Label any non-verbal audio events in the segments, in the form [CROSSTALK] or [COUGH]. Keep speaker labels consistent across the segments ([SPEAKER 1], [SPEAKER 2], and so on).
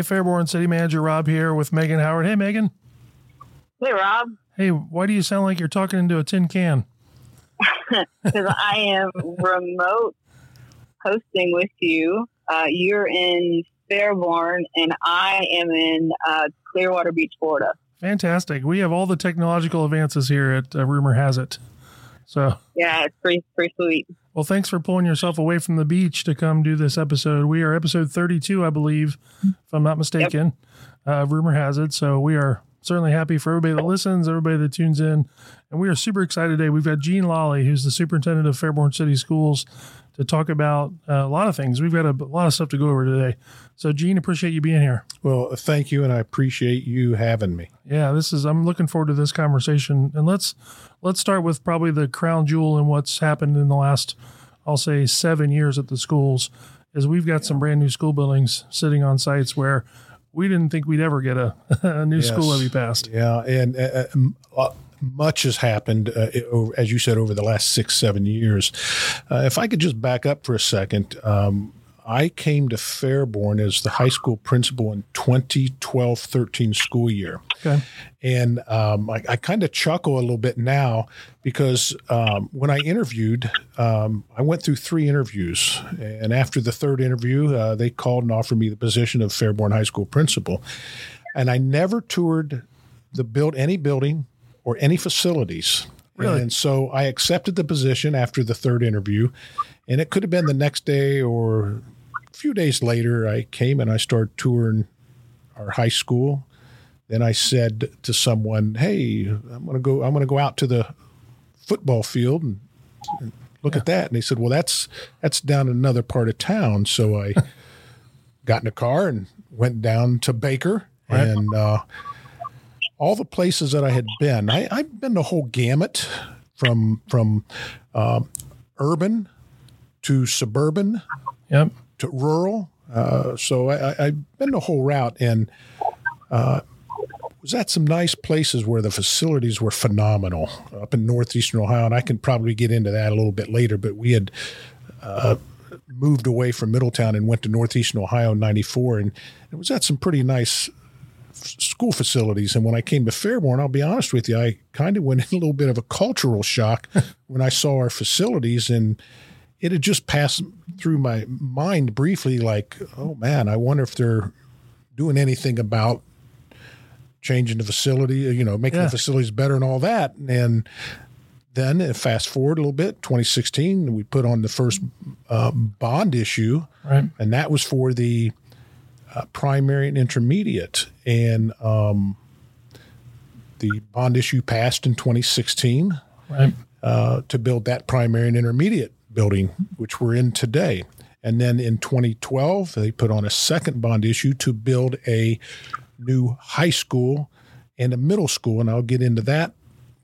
[SPEAKER 1] Hey, Fairborn City Manager Rob here with Meghan Howard. Hey, Meghan.
[SPEAKER 2] Hey, Rob.
[SPEAKER 1] Hey, why do you sound like you're talking into a tin can? [LAUGHS]
[SPEAKER 2] Because I am remote hosting with you. Uh, you're in Fairborn, and I am in uh, Clearwater Beach, Florida.
[SPEAKER 1] Fantastic. We have all the technological advances here at uh, Rumor Has It. So
[SPEAKER 2] yeah, it's pretty pretty sweet.
[SPEAKER 1] Well, thanks for pulling yourself away from the beach to come do this episode. We are episode 32, I believe, if I'm not mistaken. Yep. Uh, rumor has it. So we are certainly happy for everybody that listens, everybody that tunes in. And we are super excited today. We've got Gene Lolli, who's the superintendent of Fairborn City Schools, to talk about uh, a lot of things. We've got a, a, lot of stuff to go over today. So, Gene, appreciate you being here.
[SPEAKER 3] Well, thank you, and I appreciate you having me.
[SPEAKER 1] Yeah, this is. I'm looking forward to this conversation, and let's let's start with probably the crown jewel and what's happened in the last, I'll say, seven years at the schools. Is we've got some brand new school buildings sitting on sites where we didn't think we'd ever get a, [LAUGHS] a new yes. school levy passed.
[SPEAKER 3] Yeah, and uh, uh, much has happened, uh, as you said, over the last six, seven years. Uh, if I could just back up for a second, um, I came to Fairborn as the high school principal in 2012 13 school year. Okay. And um, I, I kind of chuckle a little bit now because um, when I interviewed, um, I went through three interviews. And after the third interview, uh, they called and offered me the position of Fairborn High School principal. And I never toured the build any building or any facilities. Really? And so I accepted the position after the third interview. And it could have been the next day or a few days later. I came and I started touring our high school. Then I said to someone, "Hey, I'm going to go. I'm going to go out to the football field and, and look yeah. at that." And they said, "Well, that's that's down in another part of town." So I [LAUGHS] got in a car and went down to Baker right. and uh, all the places that I had been. I, have been the whole gamut from from uh, urban to suburban,
[SPEAKER 1] yep.
[SPEAKER 3] to rural. Uh, so I, have been the whole route and uh, was at some nice places where the facilities were phenomenal up in northeastern Ohio. And I can probably get into that a little bit later, but we had uh, moved away from Middletown and went to northeastern Ohio in 94 and it was at some pretty nice school facilities. And when I came to Fairborn, I'll be honest with you, I kind of went in a little bit of a cultural shock [LAUGHS] when I saw our facilities and – it had just passed through my mind briefly like, oh man, I wonder if they're doing anything about changing the facility, you know, making yeah. the facilities better and all that. And then uh, fast forward a little bit, 2016, we put on the first uh, bond issue,
[SPEAKER 1] right.
[SPEAKER 3] and that was for the uh, primary and intermediate. And um, the bond issue passed in 2016
[SPEAKER 1] right.
[SPEAKER 3] uh, to build that primary and intermediate building, which we're in today. And then in 2012, they put on a second bond issue to build a new high school and a middle school. And I'll get into that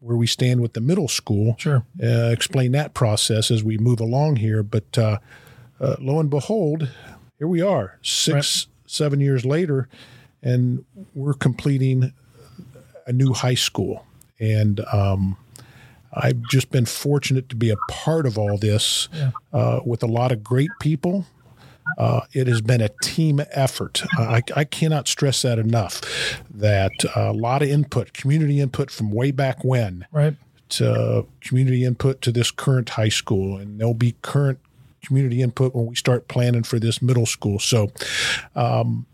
[SPEAKER 3] where we stand with the middle school.
[SPEAKER 1] Sure.
[SPEAKER 3] Uh, explain that process as we move along here. But uh, uh, lo and behold, here we are, six. Seven years later, and we're completing a new high school. And um, I've just been fortunate to be a part of all this yeah. uh, with a lot of great people. Uh, it has been a team effort. I, I, cannot stress that enough. That a lot of input, community input from way back when,
[SPEAKER 1] right?
[SPEAKER 3] To community input to this current high school, and there'll be current community input when we start planning for this middle school. So, um,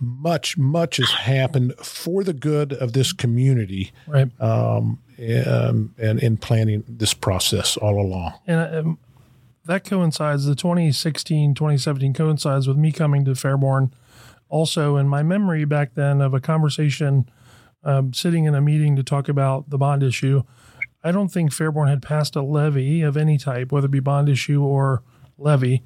[SPEAKER 3] much, much has happened for the good of this community.
[SPEAKER 1] Right.
[SPEAKER 3] Um, um, and in planning this process all along.
[SPEAKER 1] And um, that coincides, the 2016, 2017 coincides with me coming to Fairborn also. In my memory back then of a conversation um, sitting in a meeting to talk about the bond issue, I don't think Fairborn had passed a levy of any type, whether it be bond issue or levy,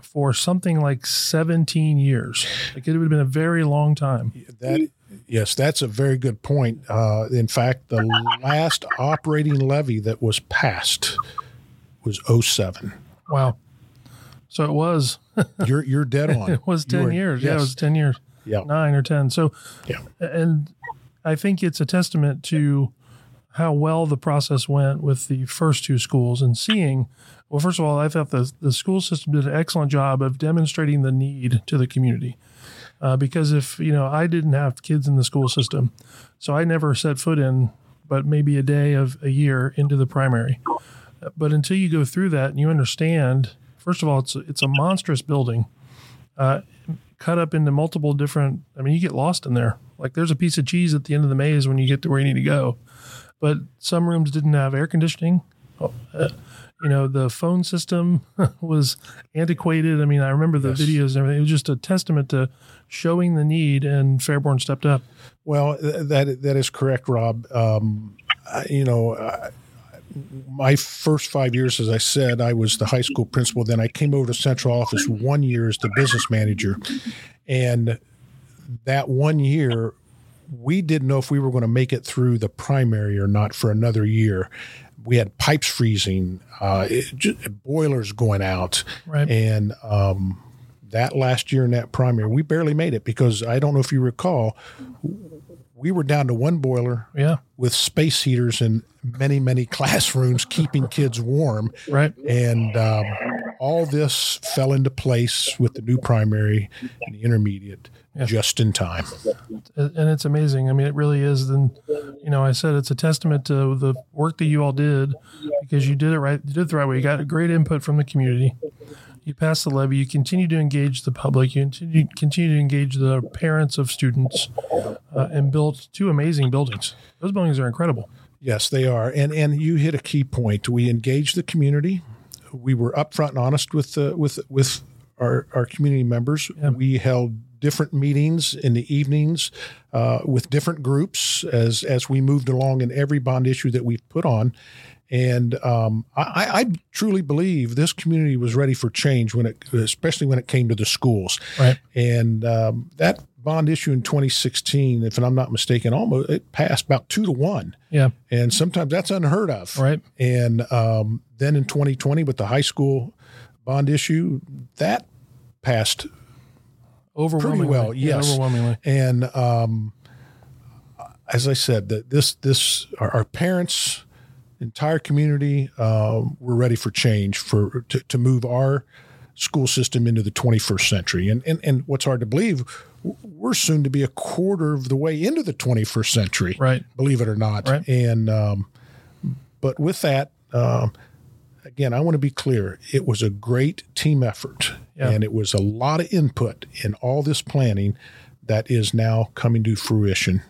[SPEAKER 1] for something like 17 years. Like it would have been a very long time.
[SPEAKER 3] That Yes, that's a very good point. Uh, in fact, the last operating levy that was passed was 07.
[SPEAKER 1] Wow. So it was. [LAUGHS]
[SPEAKER 3] you're you're dead on.
[SPEAKER 1] it was 10 were, years. Yes. Yeah, it was 10 years.
[SPEAKER 3] Yeah.
[SPEAKER 1] 9 or 10. So
[SPEAKER 3] Yeah.
[SPEAKER 1] And I think it's a testament to how well the process went with the first two schools and seeing well first of all I thought the the school system did an excellent job of demonstrating the need to the community Uh, because if you know, I didn't have kids in the school system, so I never set foot in, but maybe a day of a year into the primary. But until you go through that and you understand, first of all, it's it's a monstrous building, uh, cut up into multiple different. I mean, you get lost in there. Like there's a piece of cheese at the end of the maze when you get to where you need to go. But some rooms didn't have air conditioning. Oh, uh, you know, the phone system [LAUGHS] was antiquated. I mean, I remember the
[SPEAKER 3] Yes.
[SPEAKER 1] videos and everything. It was just a testament to showing the need, and Fairborn stepped up.
[SPEAKER 3] Well, that that is correct, Rob. Um, I- you know, uh, my first five years, as I said, I was the high school principal. Then I came over to central office one year as the business manager, and that one year, we didn't know if we were going to make it through the primary or not for another year. We had pipes freezing, uh, it, boilers going out,
[SPEAKER 1] Right.
[SPEAKER 3] and um, that last year in that primary, we barely made it because I don't know if you recall, we were down to one boiler
[SPEAKER 1] Yeah.
[SPEAKER 3] with space heaters in many, many [LAUGHS] classrooms, keeping kids warm.
[SPEAKER 1] Right.
[SPEAKER 3] And um, all this fell into place with the new primary and the intermediate just in time.
[SPEAKER 1] and it's amazing. I mean, it really is. Then, you know, I said it's a testament to the work that you all did because you did it right. You did it the right way. You got great input from the community. You passed the levy. You continue to engage the public. You continue, continue to engage the parents of students, uh, and built two amazing buildings. Those buildings are incredible.
[SPEAKER 3] Yes, they are. And and you hit a key point. We engaged the community. We were upfront and honest with the with with our, our community members. We held different meetings in the evenings uh, with different groups as as we moved along in every bond issue that we've put on. And um, I, I truly believe this community was ready for change when it, especially when it came to the schools.
[SPEAKER 1] Right.
[SPEAKER 3] And um, that bond issue in 2016, if I'm not mistaken, almost it passed about two to one
[SPEAKER 1] Yeah.
[SPEAKER 3] and sometimes that's unheard of.
[SPEAKER 1] Right.
[SPEAKER 3] And um, then in 2020, with the high school bond issue, that passed
[SPEAKER 1] Overwhelmingly.
[SPEAKER 3] well,
[SPEAKER 1] Yeah,
[SPEAKER 3] yes.
[SPEAKER 1] overwhelmingly.
[SPEAKER 3] and um, as I said, that this this our, our parents, entire community, um, were ready for change for to, to move our school system into the 21st century. And and and what's hard to believe, we're soon to be a quarter of the way into the 21st century.
[SPEAKER 1] Right.
[SPEAKER 3] Believe it or not.
[SPEAKER 1] Right.
[SPEAKER 3] And um, but with that. Um, Again, I want to be clear. It was a great team effort,
[SPEAKER 1] Yeah.
[SPEAKER 3] and it was a lot of input in all this planning that is now coming to fruition.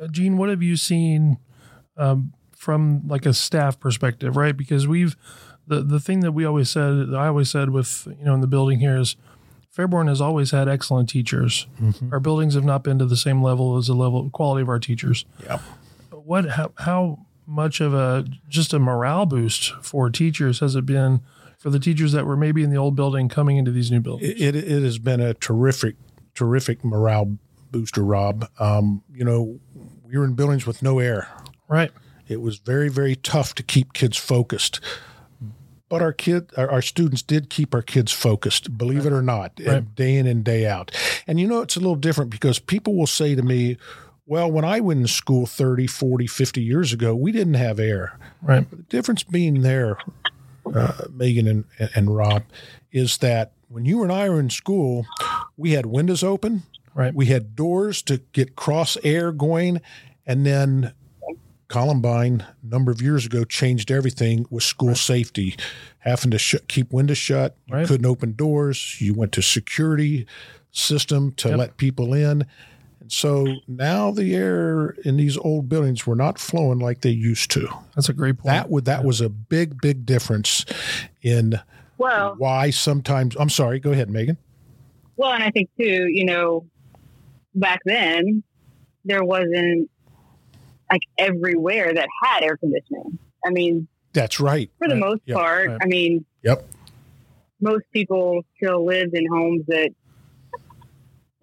[SPEAKER 1] Uh, Gene, what have you seen um, from like a staff perspective, right? Because we've the the thing that we always said, I always said with you know in the building here is Fairborn has always had excellent teachers. Our buildings have not been to the same level as the level quality of our teachers.
[SPEAKER 3] Yeah.
[SPEAKER 1] What how, how much of a just a morale boost for teachers has it been for the teachers that were maybe in the old building coming into these new buildings?
[SPEAKER 3] It, it, it has been a terrific, terrific morale booster, Rob. Um, you know, we were in buildings with no air.
[SPEAKER 1] right.
[SPEAKER 3] It was very, very tough to keep kids focused. But our kid, our, our students did keep our kids focused, believe it or not,
[SPEAKER 1] Right.
[SPEAKER 3] day in and day out. And you know, it's a little different because people will say to me, well, when I went in school 30, 40, 50 years ago, we didn't have air.
[SPEAKER 1] Right.
[SPEAKER 3] The difference being there, uh, Meghan and, and Rob, is that when you and I were in school, we had windows open,
[SPEAKER 1] Right.
[SPEAKER 3] we had doors to get cross air going, and then Columbine a number of years ago changed everything with school safety, having to sh- keep windows shut. You
[SPEAKER 1] Right.
[SPEAKER 3] couldn't open doors. You went to security system to
[SPEAKER 1] Yep.
[SPEAKER 3] let people in. And so now the air in these old buildings were not flowing like they used to.
[SPEAKER 1] That's a great point.
[SPEAKER 3] That would that was a big big difference in
[SPEAKER 2] Well,
[SPEAKER 3] why sometimes I'm sorry, go ahead, Meghan.
[SPEAKER 2] well, and I think too, you know, back then there wasn't like everywhere that had air conditioning. I mean,
[SPEAKER 3] That's right.
[SPEAKER 2] for the
[SPEAKER 1] Right.
[SPEAKER 2] most
[SPEAKER 3] Yep.
[SPEAKER 2] part,
[SPEAKER 1] Right.
[SPEAKER 2] I mean,
[SPEAKER 3] Yep.
[SPEAKER 2] most people still lived in homes that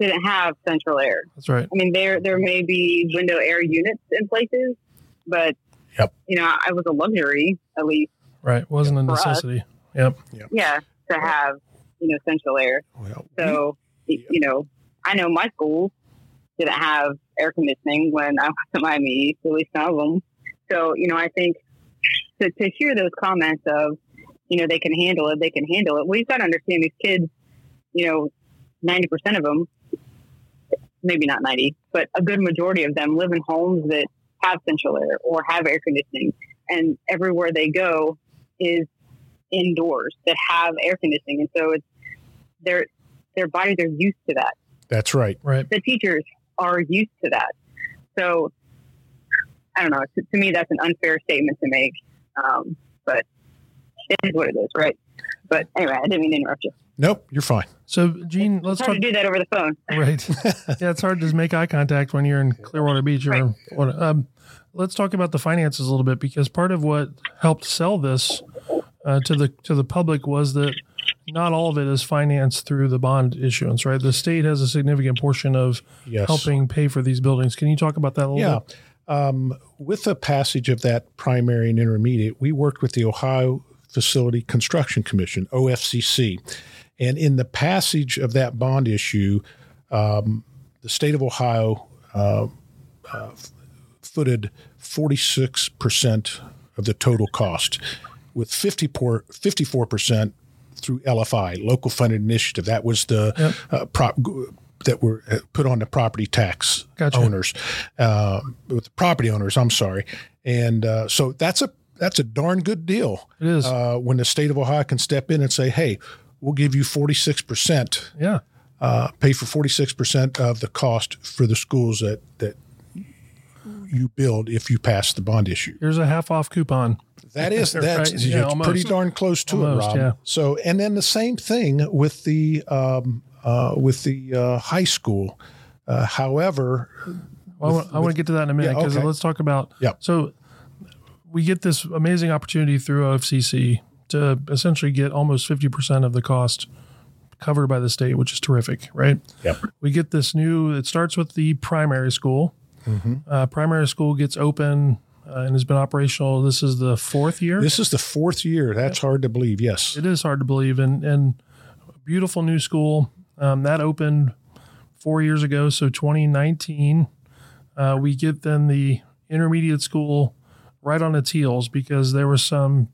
[SPEAKER 2] didn't have central air.
[SPEAKER 1] That's right.
[SPEAKER 2] I mean, there there may be window air units in places, but
[SPEAKER 3] Yep.
[SPEAKER 2] you know, I was a luxury at least,
[SPEAKER 1] Right. Wasn't a
[SPEAKER 2] For us.
[SPEAKER 1] necessity. Yep.
[SPEAKER 2] yeah, to have you know central air.
[SPEAKER 3] Well,
[SPEAKER 2] So y you know, I know my school didn't have air conditioning when I [LAUGHS] was at Miami East, at least some of them. So you know, I think to to hear those comments of you know they can handle it, they can handle it. Well, you've got to understand these kids. You know, ninety percent of them maybe not 90, but a good majority of them live in homes that have central air or have air conditioning. And everywhere they go is indoors that have air conditioning. And so it's their, their bodies are used to that.
[SPEAKER 3] That's right.
[SPEAKER 1] Right.
[SPEAKER 2] The teachers are used to that. So I don't know. To, to me, that's an unfair statement to make. Um, but it is what it is, right? But anyway, I didn't mean to interrupt you.
[SPEAKER 3] Nope, you're fine.
[SPEAKER 1] So, Gene, let's
[SPEAKER 2] It's hard
[SPEAKER 1] talk.
[SPEAKER 2] to do that over the phone.
[SPEAKER 1] Right. [LAUGHS] yeah, it's hard to make eye contact when you're in Clearwater Beach. Or
[SPEAKER 2] Right.
[SPEAKER 1] what, um, let's talk about the finances a little bit because part of what helped sell this uh, to the to the public was that not all of it is financed through the bond issuance. Right. The state has a significant portion of
[SPEAKER 3] Yes.
[SPEAKER 1] helping pay for these buildings. Can you talk about that a little
[SPEAKER 3] Yeah.
[SPEAKER 1] bit?
[SPEAKER 3] Um, with the passage of that primary and intermediate, we worked with the Ohio Facility Construction Commission, OFCC. And in the passage of that bond issue, um, the state of Ohio uh, uh, footed 46% of the total cost, with 54, 54% through LFI, local funded initiative. That was the uh, prop that were uh, put on the property tax
[SPEAKER 1] Gotcha.
[SPEAKER 3] owners, uh, with the property owners. I'm sorry, and uh, so that's a that's a darn good deal.
[SPEAKER 1] It is.
[SPEAKER 3] uh, when the state of Ohio can step in and say, "Hey, we'll give you 46 percent,
[SPEAKER 1] yeah.
[SPEAKER 3] uh, pay for 46 percent of the cost for the schools that that you build if you pass the bond issue."
[SPEAKER 1] Here's a half off coupon.
[SPEAKER 3] That is [LAUGHS] that's
[SPEAKER 1] Right. Yeah, almost.
[SPEAKER 3] pretty darn close to
[SPEAKER 1] Almost,
[SPEAKER 3] it, Rob.
[SPEAKER 1] yeah.
[SPEAKER 3] So, and then the same thing with the um, uh, with the uh, high school. Uh, however,
[SPEAKER 1] Well, I, want, I want to get to that in a minute
[SPEAKER 3] Yeah,
[SPEAKER 1] because
[SPEAKER 3] okay.
[SPEAKER 1] let's talk about.
[SPEAKER 3] Yep.
[SPEAKER 1] So we get this amazing opportunity through OFCC to essentially get almost 50% of the cost covered by the state, which is terrific, right?
[SPEAKER 3] Yep.
[SPEAKER 1] We get this new, it starts with the primary school.
[SPEAKER 3] Mm-hmm.
[SPEAKER 1] Uh, primary school gets open uh, and has been operational. This is the fourth year.
[SPEAKER 3] this is the fourth year. That's hard to believe. Yes.
[SPEAKER 1] It is hard to believe. And, and a beautiful new school um, that opened four years ago. So 2019, uh, we get then the intermediate school right on its heels because there was some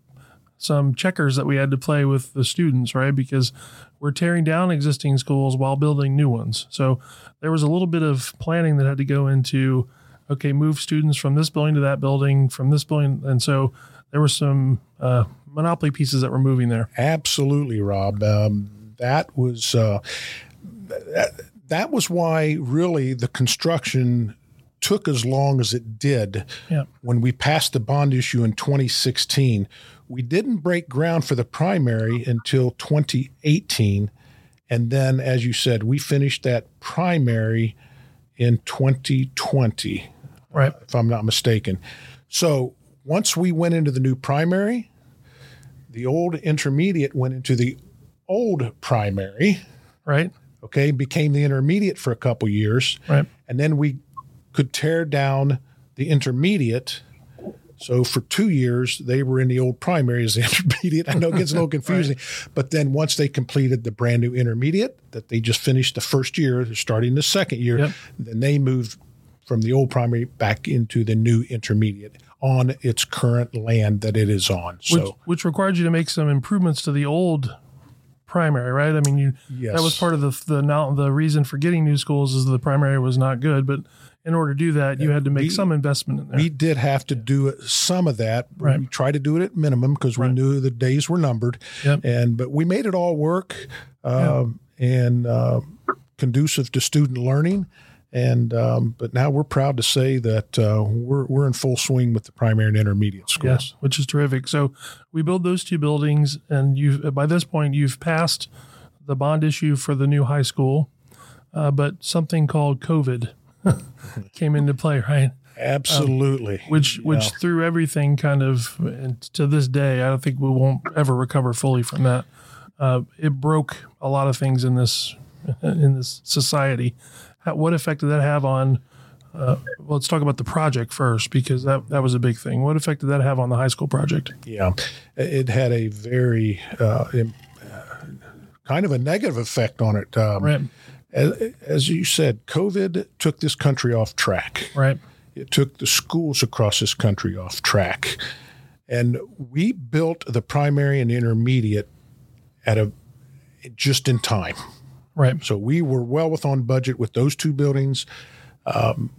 [SPEAKER 1] some checkers that we had to play with the students, right? Because we're tearing down existing schools while building new ones. So there was a little bit of planning that had to go into okay, move students from this building to that building, from this building, and so there were some uh, monopoly pieces that were moving there.
[SPEAKER 3] Absolutely, Rob. Um, that was uh, that, that was why really the construction took as long as it did
[SPEAKER 1] Yeah.
[SPEAKER 3] when we passed the bond issue in 2016. We didn't break ground for the primary until 2018. And then, as you said, we finished that primary in 2020,
[SPEAKER 1] Right.
[SPEAKER 3] if I'm not mistaken. So once we went into the new primary, the old intermediate went into the old primary,
[SPEAKER 1] Right.
[SPEAKER 3] okay, became the intermediate for a couple years.
[SPEAKER 1] Right.
[SPEAKER 3] And then we could tear down the intermediate. So for two years, they were in the old primary as the [LAUGHS] intermediate. I know it gets a little [LAUGHS] confusing, but then once they completed the brand new intermediate that they just finished the first year, they're starting the second year,
[SPEAKER 1] Yep.
[SPEAKER 3] then they moved from the old primary back into the new intermediate on its current land that it is on.
[SPEAKER 1] Which,
[SPEAKER 3] So
[SPEAKER 1] which required you to make some improvements to the old primary, right? I mean, you
[SPEAKER 3] Yes.
[SPEAKER 1] that was part of the the now the reason for getting new schools is the primary was not good, but in order to do that, you had to make
[SPEAKER 3] we-
[SPEAKER 1] some investment in there.
[SPEAKER 3] we did have to do some of that.
[SPEAKER 1] Right.
[SPEAKER 3] We tried to do it at minimum because we
[SPEAKER 1] Right.
[SPEAKER 3] knew the days were numbered.
[SPEAKER 1] Yep.
[SPEAKER 3] And but we made it all work um, and uh, conducive to student learning. And um, but now we're proud to say that uh, we're we're in full swing with the primary and intermediate schools.
[SPEAKER 1] Which is terrific. So we build those two buildings, and you by this point you've passed the bond issue for the new high school, uh, but something called COVID [LAUGHS] came into play, right?
[SPEAKER 3] Absolutely.
[SPEAKER 1] Which which threw everything kind of and to this day. I don't think we won't ever recover fully from that. Uh, it broke a lot of things in this [LAUGHS] in this society. How, what effect did that have on? Uh, well, let's talk about the project first because that that was a big thing. What effect did that have on the high school project?
[SPEAKER 3] Yeah, it had a very uh, uh, kind of a negative effect on it. Um,
[SPEAKER 1] Right,
[SPEAKER 3] as, as you said, COVID took this country off track.
[SPEAKER 1] right,
[SPEAKER 3] It took the schools across this country off track. And we built the primary and intermediate at a just in time.
[SPEAKER 1] Right.
[SPEAKER 3] So we were well within budget with those two buildings. Um,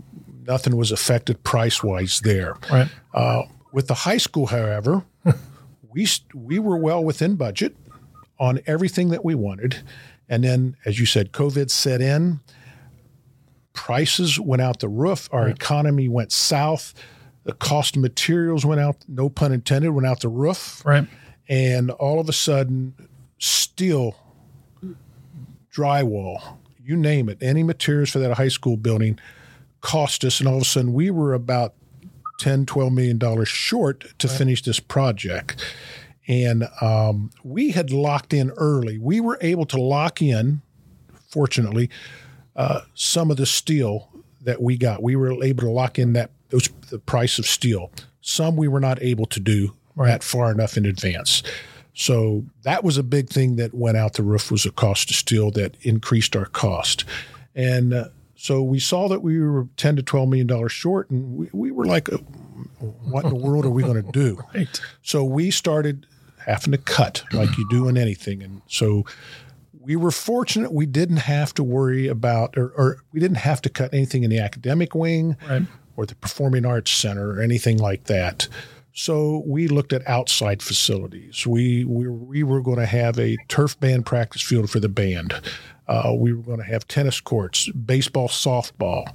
[SPEAKER 3] nothing was affected price wise there.
[SPEAKER 1] Right.
[SPEAKER 3] Uh, with the high school, however, [LAUGHS] we we were well within budget on everything that we wanted, and then, as you said, COVID set in. Prices went out the roof. Our right. economy went south. The cost of materials went out. No pun intended. Went out the roof.
[SPEAKER 1] Right.
[SPEAKER 3] And all of a sudden, steel, drywall, you name it, any materials for that high school building cost us. And all of a sudden, we were about 10, 12 million dollars short to right. finish this project. And um, we had locked in early. We were able to lock in, fortunately, uh, some of the steel that we got. We were able to lock in that those the price of steel. Some we were not able to do that far enough in advance. So that was a big thing that went out the roof was a cost of steel that increased our cost. And uh, so we saw that we were 10 to 12 million dollars short and we, we were like, what in the world are we going to do? [LAUGHS]
[SPEAKER 1] right.
[SPEAKER 3] So we started having to cut like you do in anything. And so we were fortunate we didn't have to worry about, or, or we didn't have to cut anything in the academic wing
[SPEAKER 1] right.
[SPEAKER 3] or the performing arts center or anything like that. So we looked at outside facilities. We we, we were going to have a turf band practice field for the band. Uh, we were going to have tennis courts, baseball, softball,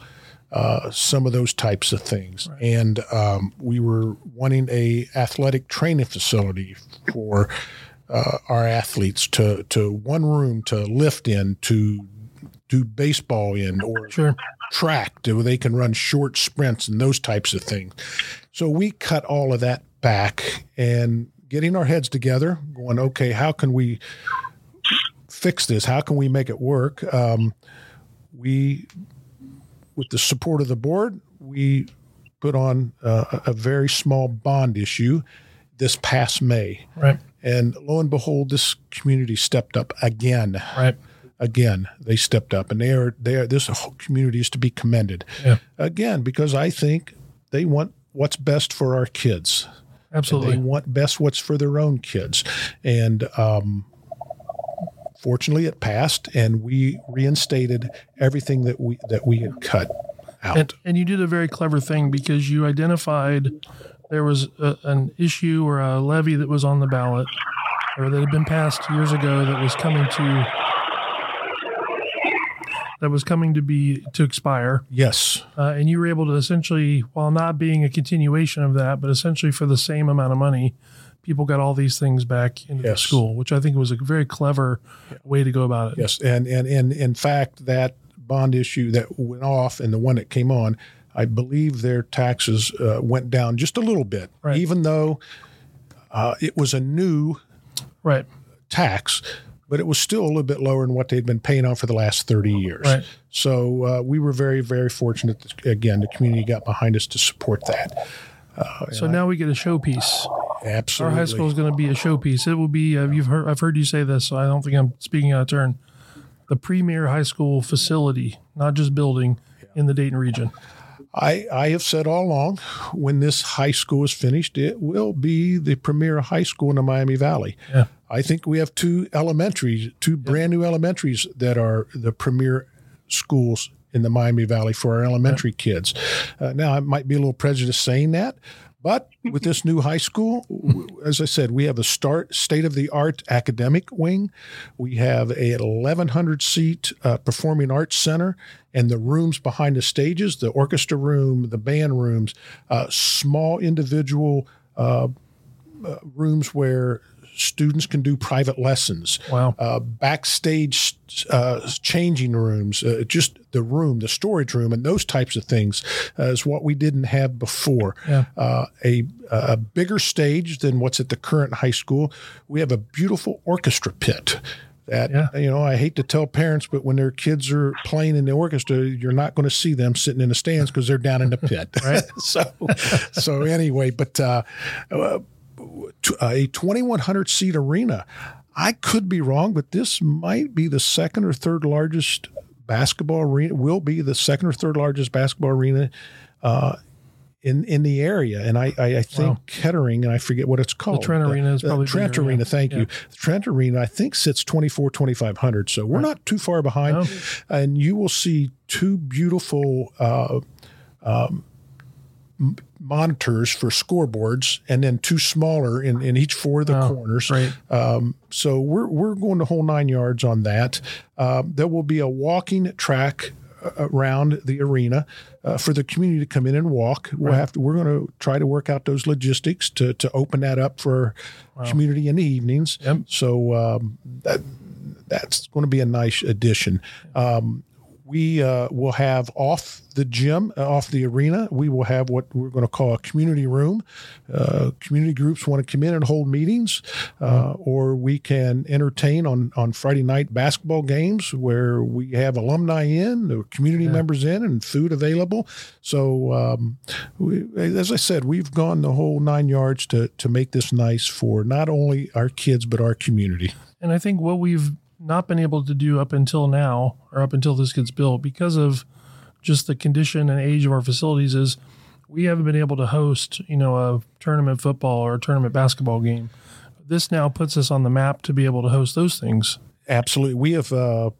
[SPEAKER 3] uh, some of those types of things, right. and um, we were wanting a athletic training facility for uh, our athletes to to one room to lift in to do baseball in or
[SPEAKER 1] sure.
[SPEAKER 3] track where they can run short sprints and those types of things. So we cut all of that back and getting our heads together, going, okay, how can we fix this? How can we make it work? Um, we, with the support of the board, we put on uh, a very small bond issue this past May.
[SPEAKER 1] Right.
[SPEAKER 3] And lo and behold, this community stepped up again.
[SPEAKER 1] Right.
[SPEAKER 3] Again, they stepped up, and they are they are. This whole community is to be commended.
[SPEAKER 1] Yeah.
[SPEAKER 3] Again, because I think they want what's best for our kids.
[SPEAKER 1] Absolutely,
[SPEAKER 3] and they want best what's for their own kids, and um, fortunately, it passed, and we reinstated everything that we that we had cut out.
[SPEAKER 1] And, and you did a very clever thing because you identified there was a, an issue or a levy that was on the ballot or that had been passed years ago that was coming to that was coming to be to expire.
[SPEAKER 3] Yes,
[SPEAKER 1] uh, and you were able to essentially, while not being a continuation of that, but essentially for the same amount of money, people got all these things back into yes. the school, which I think was a very clever way to go about it.
[SPEAKER 3] Yes, and and and in fact, that bond issue that went off and the one that came on, I believe their taxes uh, went down just a little bit,
[SPEAKER 1] right.
[SPEAKER 3] even though uh, it was a new
[SPEAKER 1] right
[SPEAKER 3] tax but it was still a little bit lower than what they'd been paying on for the last 30 years.
[SPEAKER 1] Right.
[SPEAKER 3] So uh, we were very, very fortunate. That, again, the community got behind us to support that.
[SPEAKER 1] Uh, so now I, we get a showpiece.
[SPEAKER 3] Absolutely,
[SPEAKER 1] our high school is going to be a showpiece. It will be. Uh, you've heard. I've heard you say this, so I don't think I'm speaking out of turn. The premier high school facility, not just building, yeah. in the Dayton region.
[SPEAKER 3] I, I have said all along, when this high school is finished, it will be the premier high school in the Miami Valley.
[SPEAKER 1] Yeah.
[SPEAKER 3] I think we have two elementaries, two brand new elementaries that are the premier schools in the Miami Valley for our elementary yeah. kids. Uh, now, I might be a little prejudiced saying that, but with this new high school, as I said, we have a start state of the art academic wing. We have a 1,100 seat uh, performing arts center, and the rooms behind the stages, the orchestra room, the band rooms, uh, small individual uh, uh rooms where students can do private lessons.
[SPEAKER 1] Wow.
[SPEAKER 3] Uh, backstage uh, changing rooms, uh, just the room, the storage room, and those types of things uh, is what we didn't have before.
[SPEAKER 1] Yeah.
[SPEAKER 3] Uh, a, a bigger stage than what's at the current high school. We have a beautiful orchestra pit that yeah. you know i hate to tell parents but when their kids are playing in the orchestra you're not going to see them sitting in the stands because they're down in the pit
[SPEAKER 1] right [LAUGHS]
[SPEAKER 3] so so anyway but uh, uh, a 2100 seat arena. I could be wrong, but this might be the second or third largest basketball arena. Will be the second or third largest basketball arena uh, in in the area, and I I, I think
[SPEAKER 1] Wow.
[SPEAKER 3] Kettering, and I forget what it's called.
[SPEAKER 1] The Trent
[SPEAKER 3] Uh,
[SPEAKER 1] Arena is
[SPEAKER 3] uh,
[SPEAKER 1] probably
[SPEAKER 3] Trent
[SPEAKER 1] bigger,
[SPEAKER 3] Arena.
[SPEAKER 1] yeah.
[SPEAKER 3] Thank
[SPEAKER 1] Yeah.
[SPEAKER 3] you. Trent Arena, I think sits 24, 2500. So we're
[SPEAKER 1] Right.
[SPEAKER 3] not too far behind,
[SPEAKER 1] No.
[SPEAKER 3] and you will see two beautiful. Uh, um, monitors for scoreboards and then two smaller in, in each four of the
[SPEAKER 1] Oh,
[SPEAKER 3] corners
[SPEAKER 1] Great.
[SPEAKER 3] um, so we're we're going the whole nine yards on that. Um, there will be a walking track uh, around the arena uh, for the community to come in and walk. We'll
[SPEAKER 1] Right.
[SPEAKER 3] have to. We're going to try to work out those logistics to to open that up for community in the evenings.
[SPEAKER 1] Yep.
[SPEAKER 3] So um, that that's going to be a nice addition. Um, we uh, will have off the gym, uh, off the arena, we will have what we're going to call a community room. Uh, community groups want to come in and hold meetings, uh, or we can entertain on, on Friday night basketball games where we have alumni in, or community members in, and food available. So, um, we, as I said, we've gone the whole nine yards to, to make this nice for not only our kids, but our community.
[SPEAKER 1] And I think what we've not been able to do up until now, or up until this gets built, because of just the condition and age of our facilities, is we haven't been able to host, you know, a tournament football or a tournament basketball game. This now puts us on the map to be able to host those things.
[SPEAKER 3] Absolutely. We have uh,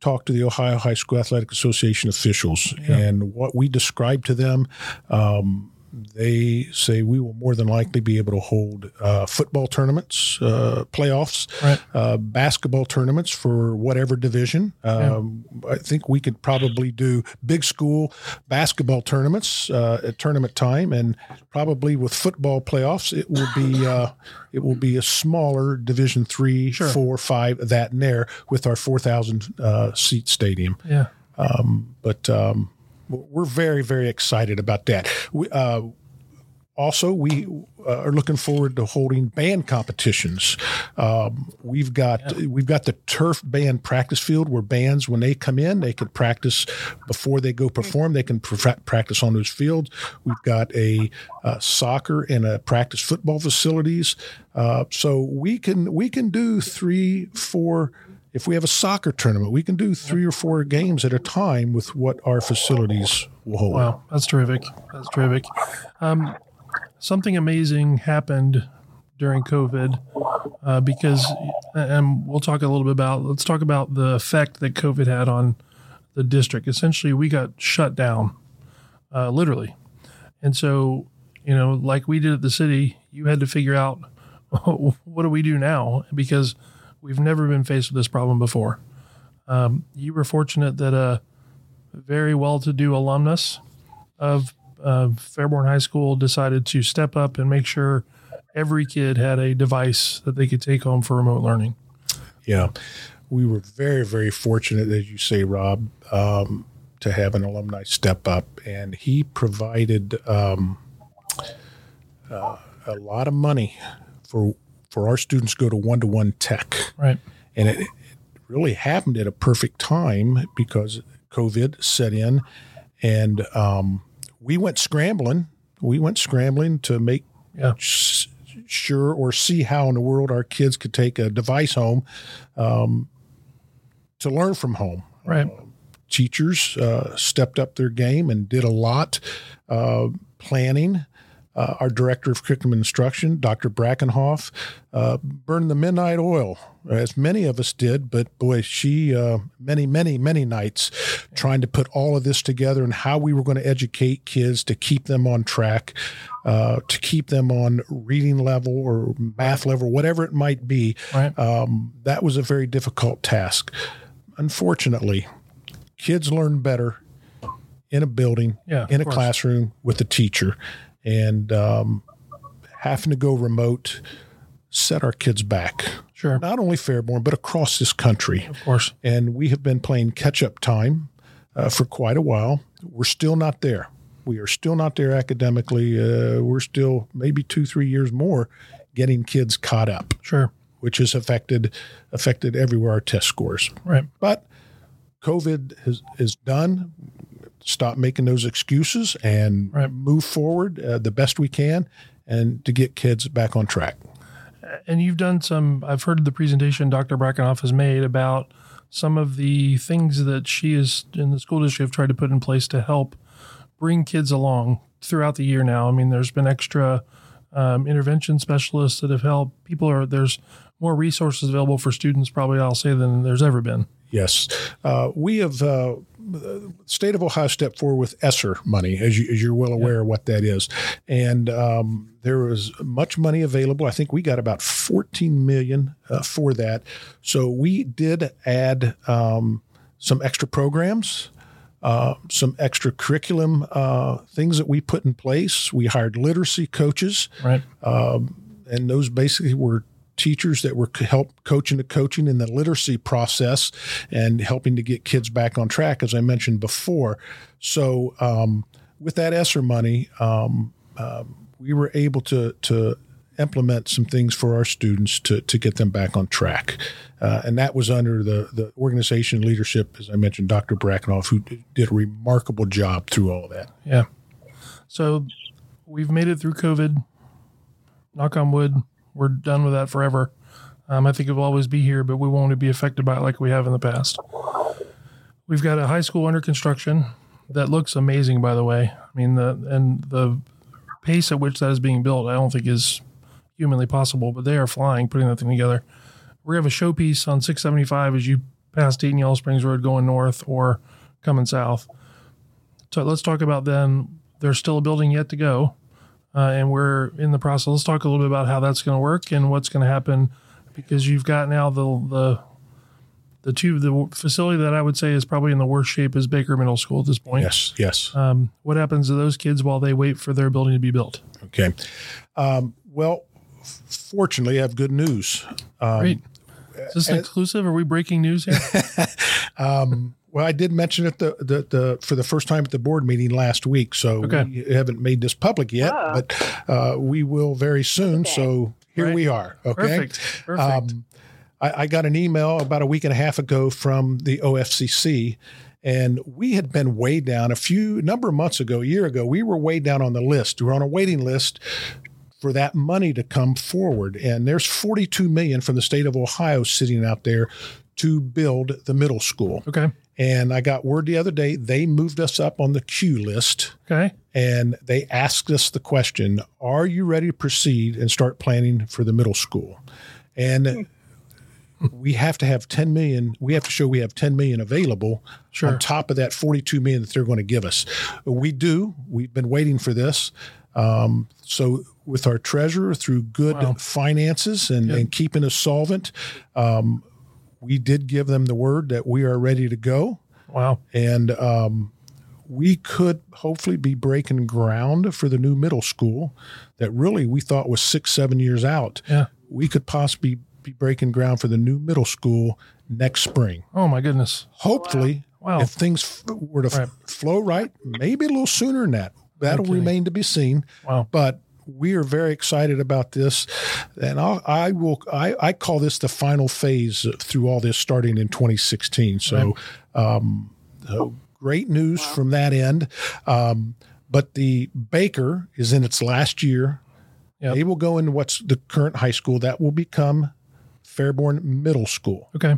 [SPEAKER 3] talked to the Ohio High School Athletic Association officials, and what we described to them, um, they say we will more than likely be able to hold uh, football tournaments, uh, playoffs,
[SPEAKER 1] Right.
[SPEAKER 3] uh, basketball tournaments for whatever division. Um, I think we could probably do big school basketball tournaments uh, at tournament time, and probably with football playoffs, it will be uh, it will be a smaller Division three,
[SPEAKER 1] Sure.
[SPEAKER 3] four, five, that and there with our four thousand uh, seat stadium.
[SPEAKER 1] Yeah.
[SPEAKER 3] But um, we're very very excited about that. We, uh, also, we uh, are looking forward to holding band competitions. Um, we've got we've got the turf band practice field where bands, when they come in, they can practice before they go perform. They can pr- practice on those fields. We've got a uh, soccer and a practice football facilities, uh, so we can we can do three, four. If we have a soccer tournament, we can do three or four games at a time with what our facilities will hold.
[SPEAKER 1] Wow, that's terrific. That's terrific. Um, something amazing happened during COVID uh, because, and we'll talk a little bit about. Let's talk about the effect that COVID had on the district. Essentially, we got shut down, uh, literally, and so you know, like we did at the city, you had to figure out [LAUGHS] what do we do now because we've never been faced with this problem before. Um, you were fortunate that a very well-to-do alumnus of Fairborn High School decided to step up and make sure every kid had a device that they could take home for remote learning.
[SPEAKER 3] Yeah, we were very, very fortunate, as you say, Rob, um, to have an alumni step up, and he provided um, uh, a lot of money for for our students to go to one to one tech,
[SPEAKER 1] Right.
[SPEAKER 3] and it, it really happened at a perfect time because COVID set in, and um, we went scrambling. We went scrambling to make
[SPEAKER 1] Yeah.
[SPEAKER 3] s- sure or see how in the world our kids could take a device home um, to learn from home.
[SPEAKER 1] Right.
[SPEAKER 3] Teachers uh, stepped up their game and did a lot uh, planning. Uh, our director of curriculum instruction, Dr. Brackenhoff, uh, burned the midnight oil, as many of us did. But boy, she uh, many, many, many nights trying to put all of this together and how we were going to educate kids to keep them on track, uh, to keep them on reading level or math level, whatever it might be.
[SPEAKER 1] Right.
[SPEAKER 3] Um, that was a very difficult task. Unfortunately, kids learn better in a building,
[SPEAKER 1] Yeah,
[SPEAKER 3] in a
[SPEAKER 1] course.
[SPEAKER 3] classroom with a teacher, and um, having to go remote set our kids back.
[SPEAKER 1] Sure.
[SPEAKER 3] Not only Fairborn, but across this country.
[SPEAKER 1] Of course.
[SPEAKER 3] And we have been playing catch up time uh, for quite a while. We're still not there. We are still not there academically. Uh, we're still maybe two, three years more getting kids caught up,
[SPEAKER 1] Sure.
[SPEAKER 3] which has affected affected everywhere our test scores.
[SPEAKER 1] Right.
[SPEAKER 3] But COVID has, is done. Stop making those excuses and
[SPEAKER 1] Right.
[SPEAKER 3] move forward uh, the best we can and to get kids back on track.
[SPEAKER 1] And you've done some, I've heard the presentation Dr. Brackenoff has made about some of the things that she is in the school district have tried to put in place to help bring kids along throughout the year now. I mean, there's been extra um, intervention specialists that have helped. People are there's more resources available for students, probably I'll say, than there's ever been.
[SPEAKER 3] Yes, uh, we have. Uh, the state of Ohio stepped forward with ESSER money, as, you, as you're well aware of what that is, and um, there was much money available. I think we got about 14 million uh, for that. So we did add um, some extra programs. Uh, some extra curriculum uh, things that we put in place. We hired literacy coaches,
[SPEAKER 1] Right.
[SPEAKER 3] and those basically were teachers that were help coaching the coaching in the literacy process and helping to get kids back on track, as I mentioned before. So um, with that ESSER money, um, um, we were able to to implement some things for our students to, to get them back on track. Uh, and that was under the, the organization leadership, as I mentioned, Dr. Brackenoff, who did a remarkable job through all that.
[SPEAKER 1] Yeah. So we've made it through COVID. Knock on wood. We're done with that forever. Um, I think it will always be here, but we won't be affected by it like we have in the past. We've got a high school under construction that looks amazing, by the way. I mean, the and the pace at which that is being built, I don't think is humanly possible, but they are flying putting that thing together. We have a showpiece on 675 as you pass Dayton Yellow Springs Road going north or coming south. So let's talk about then. There's still a building yet to go, uh, and we're in the process. Let's talk a little bit about how that's going to work and what's going to happen, because you've got now the the the two the facility that I would say is probably in the worst shape is Baker Middle School at this point.
[SPEAKER 3] Yes, yes.
[SPEAKER 1] Um, what happens to those kids while they wait for their building to be built?
[SPEAKER 3] Okay. Um, well, fortunately, I have good news. Um,
[SPEAKER 1] Great. Is this exclusive? Are we breaking news here? [LAUGHS]
[SPEAKER 3] Well, I did mention it the, the, the for the first time at the board meeting last week, so
[SPEAKER 1] Okay.
[SPEAKER 3] we haven't made this public yet,
[SPEAKER 2] Ah.
[SPEAKER 3] but uh, we will very soon. So here
[SPEAKER 1] Right.
[SPEAKER 3] we are. Okay.
[SPEAKER 1] Perfect. Perfect.
[SPEAKER 3] Um, I, I got an email about a week and a half ago from the OFCC, and we had been way down a few number of months ago, a year ago. We were way down on the list. We were on a waiting list for that money to come forward, and there's 42 million from the state of Ohio sitting out there to build the middle school.
[SPEAKER 1] okay.
[SPEAKER 3] And I got word the other day they moved us up on the queue list
[SPEAKER 1] Okay.
[SPEAKER 3] and they asked us the question Are you ready to proceed and start planning for the middle school? And we have to have 10 million, we have to show we have 10 million available
[SPEAKER 1] Sure.
[SPEAKER 3] on top of that 42 million that they're going to give us. We do. We've been waiting for this. Um, so, with our treasurer through good
[SPEAKER 1] Wow.
[SPEAKER 3] finances and, and keeping us solvent, um, we did give them the word that we are ready to go
[SPEAKER 1] Wow.
[SPEAKER 3] and um, we could hopefully be breaking ground for the new middle school that really we thought was six seven years out
[SPEAKER 1] Yeah.
[SPEAKER 3] we could possibly be breaking ground for the new middle school next spring
[SPEAKER 1] Oh my goodness.
[SPEAKER 3] hopefully
[SPEAKER 1] Wow.
[SPEAKER 3] if things were to f-
[SPEAKER 1] Right.
[SPEAKER 3] flow right maybe a little sooner than that that'll
[SPEAKER 1] kidding.
[SPEAKER 3] remain to be seen
[SPEAKER 1] Wow.
[SPEAKER 3] but we are very excited about this, and I'll, I will. I, I call this the final phase through all this, starting in 2016. So, um, so great news from that end. Um, but the Baker is in its last year.
[SPEAKER 1] Yep.
[SPEAKER 3] They will go into what's the current high school that will become Fairborn Middle School.
[SPEAKER 1] Okay.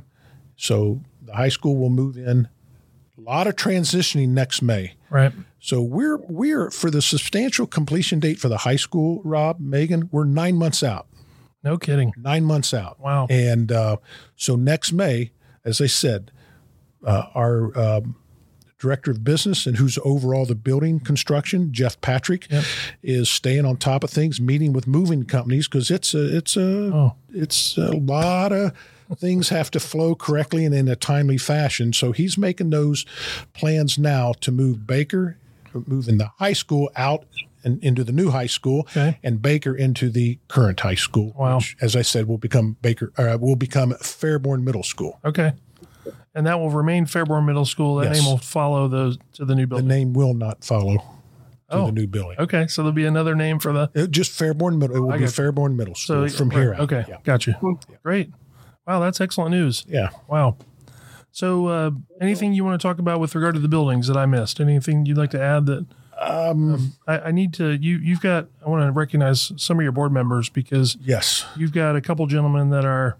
[SPEAKER 3] So the high school will move in. A lot of transitioning next May.
[SPEAKER 1] Right.
[SPEAKER 3] So we're we're for the substantial completion date for the high school, Rob, Meghan, we're nine months out.
[SPEAKER 1] No kidding.
[SPEAKER 3] Nine months out.
[SPEAKER 1] Wow.
[SPEAKER 3] And uh, so next May, as I said, uh, our um, director of business and who's over all the building construction, Jeff Patrick,
[SPEAKER 1] Yep.
[SPEAKER 3] is staying on top of things, meeting with moving companies because it's a it's a
[SPEAKER 1] Oh.
[SPEAKER 3] it's a lot of things have to flow correctly and in a timely fashion. So he's making those plans now to move Baker, moving the high school out and into the new high school,
[SPEAKER 1] Okay.
[SPEAKER 3] and Baker into the current high school.
[SPEAKER 1] Wow.
[SPEAKER 3] Which, as I said, will become Baker. Uh, will become Fairborn Middle School.
[SPEAKER 1] Okay. And that will remain Fairborn Middle School. That
[SPEAKER 3] Yes.
[SPEAKER 1] name will follow those to the new building.
[SPEAKER 3] The name will not follow to
[SPEAKER 1] Oh.
[SPEAKER 3] the new building.
[SPEAKER 1] okay. So there'll be another name for the.
[SPEAKER 3] It- just Fairborn Middle. It will
[SPEAKER 1] I
[SPEAKER 3] be. Fairborn Middle School
[SPEAKER 1] So
[SPEAKER 3] from here out.
[SPEAKER 1] Okay.
[SPEAKER 3] Yeah.
[SPEAKER 1] Got you. Great. Wow. That's excellent news.
[SPEAKER 3] Yeah.
[SPEAKER 1] Wow. So, uh, anything you want to talk about with regard to the buildings that I missed? Anything you'd like to add that
[SPEAKER 3] Um,
[SPEAKER 1] I, I need to? You you've got. I want to recognize some of your board members because
[SPEAKER 3] yes.
[SPEAKER 1] you've got a couple gentlemen that are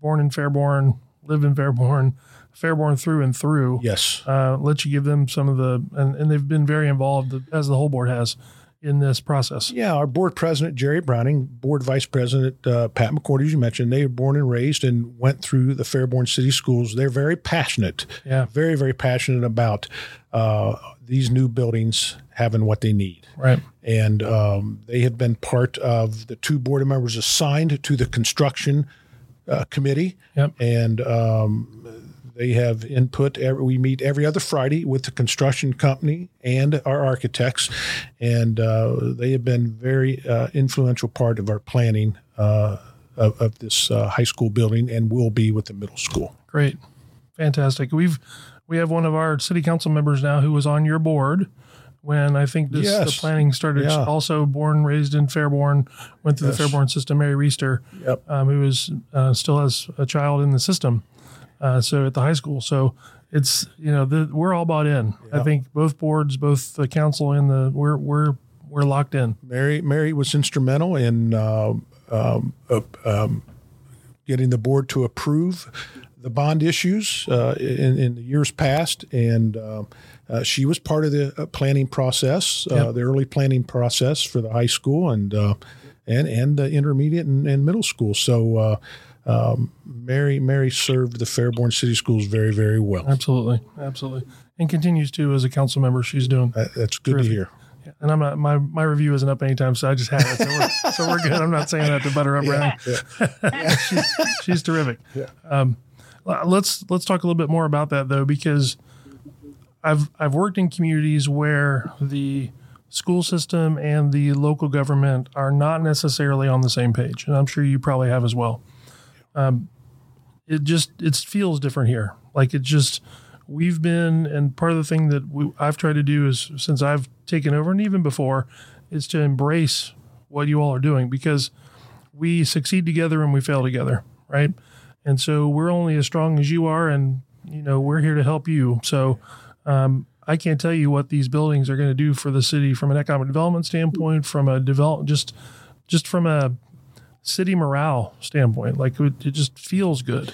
[SPEAKER 1] born in Fairborn, live in Fairborn, Fairborn through and through.
[SPEAKER 3] Yes.
[SPEAKER 1] Uh, let you give them some of the, and, and they've been very involved as the whole board has in this process.
[SPEAKER 3] Yeah, our board president Jerry Browning, board vice president uh, Pat McCord, as you mentioned, they were born and raised and went through the Fairborn City Schools. They're very passionate.
[SPEAKER 1] Yeah,
[SPEAKER 3] very very passionate about uh, these new buildings having what they need.
[SPEAKER 1] Right,
[SPEAKER 3] and um, they have been part of the two board members assigned to the construction uh, committee.
[SPEAKER 1] Yep.
[SPEAKER 3] and um, they have input. Every, we meet every other Friday with the construction company and our architects, and uh, they have been very uh, influential part of our planning uh, of, of, this uh, high school building, and will be with the middle school.
[SPEAKER 1] Great, fantastic. We've we have one of our city council members now who was on your board when I think this yes. the planning started. Yeah. Also born, raised in Fairborn, went through yes. the Fairborn system. Mary Reister,
[SPEAKER 3] yep.
[SPEAKER 1] um, who is uh, still has a child in the system uh, so at the high school. So it's you know the, we're all bought in. Yeah. I think both boards, both the council and the we're we're we're locked in.
[SPEAKER 3] Mary Mary was instrumental in uh, um, uh, um, getting the board to approve the bond issues uh, in, in, the years past, and um, uh, she was part of the uh, planning process, yep. the early planning process for the high school and and and the intermediate and, and middle school. So um, Mary Mary served the Fairborn City Schools very very well.
[SPEAKER 1] Absolutely, absolutely, and continues to as a council member. She's doing
[SPEAKER 3] that, that's good terrific. to hear.
[SPEAKER 1] Yeah, and I'm not my my review isn't up anytime, so I just had it. So we're, [LAUGHS] so we're good. I'm not saying that to butter up yeah, yeah. [LAUGHS] she's, she's terrific.
[SPEAKER 3] Yeah.
[SPEAKER 1] Um, let's let's talk a little bit more about that though, because I've I've worked in communities where the school system and the local government are not necessarily on the same page, and I'm sure you probably have as well um, it just it feels different here. Like it just we've been and part of the thing that we, I've tried to do is since I've taken over and even before is to embrace what you all are doing because we succeed together and we fail together, right? And so we're only as strong as you are, and you know we're here to help you. So um, I can't tell you what these buildings are going to do for the city from an economic development standpoint, from a develop just just from a city morale standpoint. Like it, it just feels good.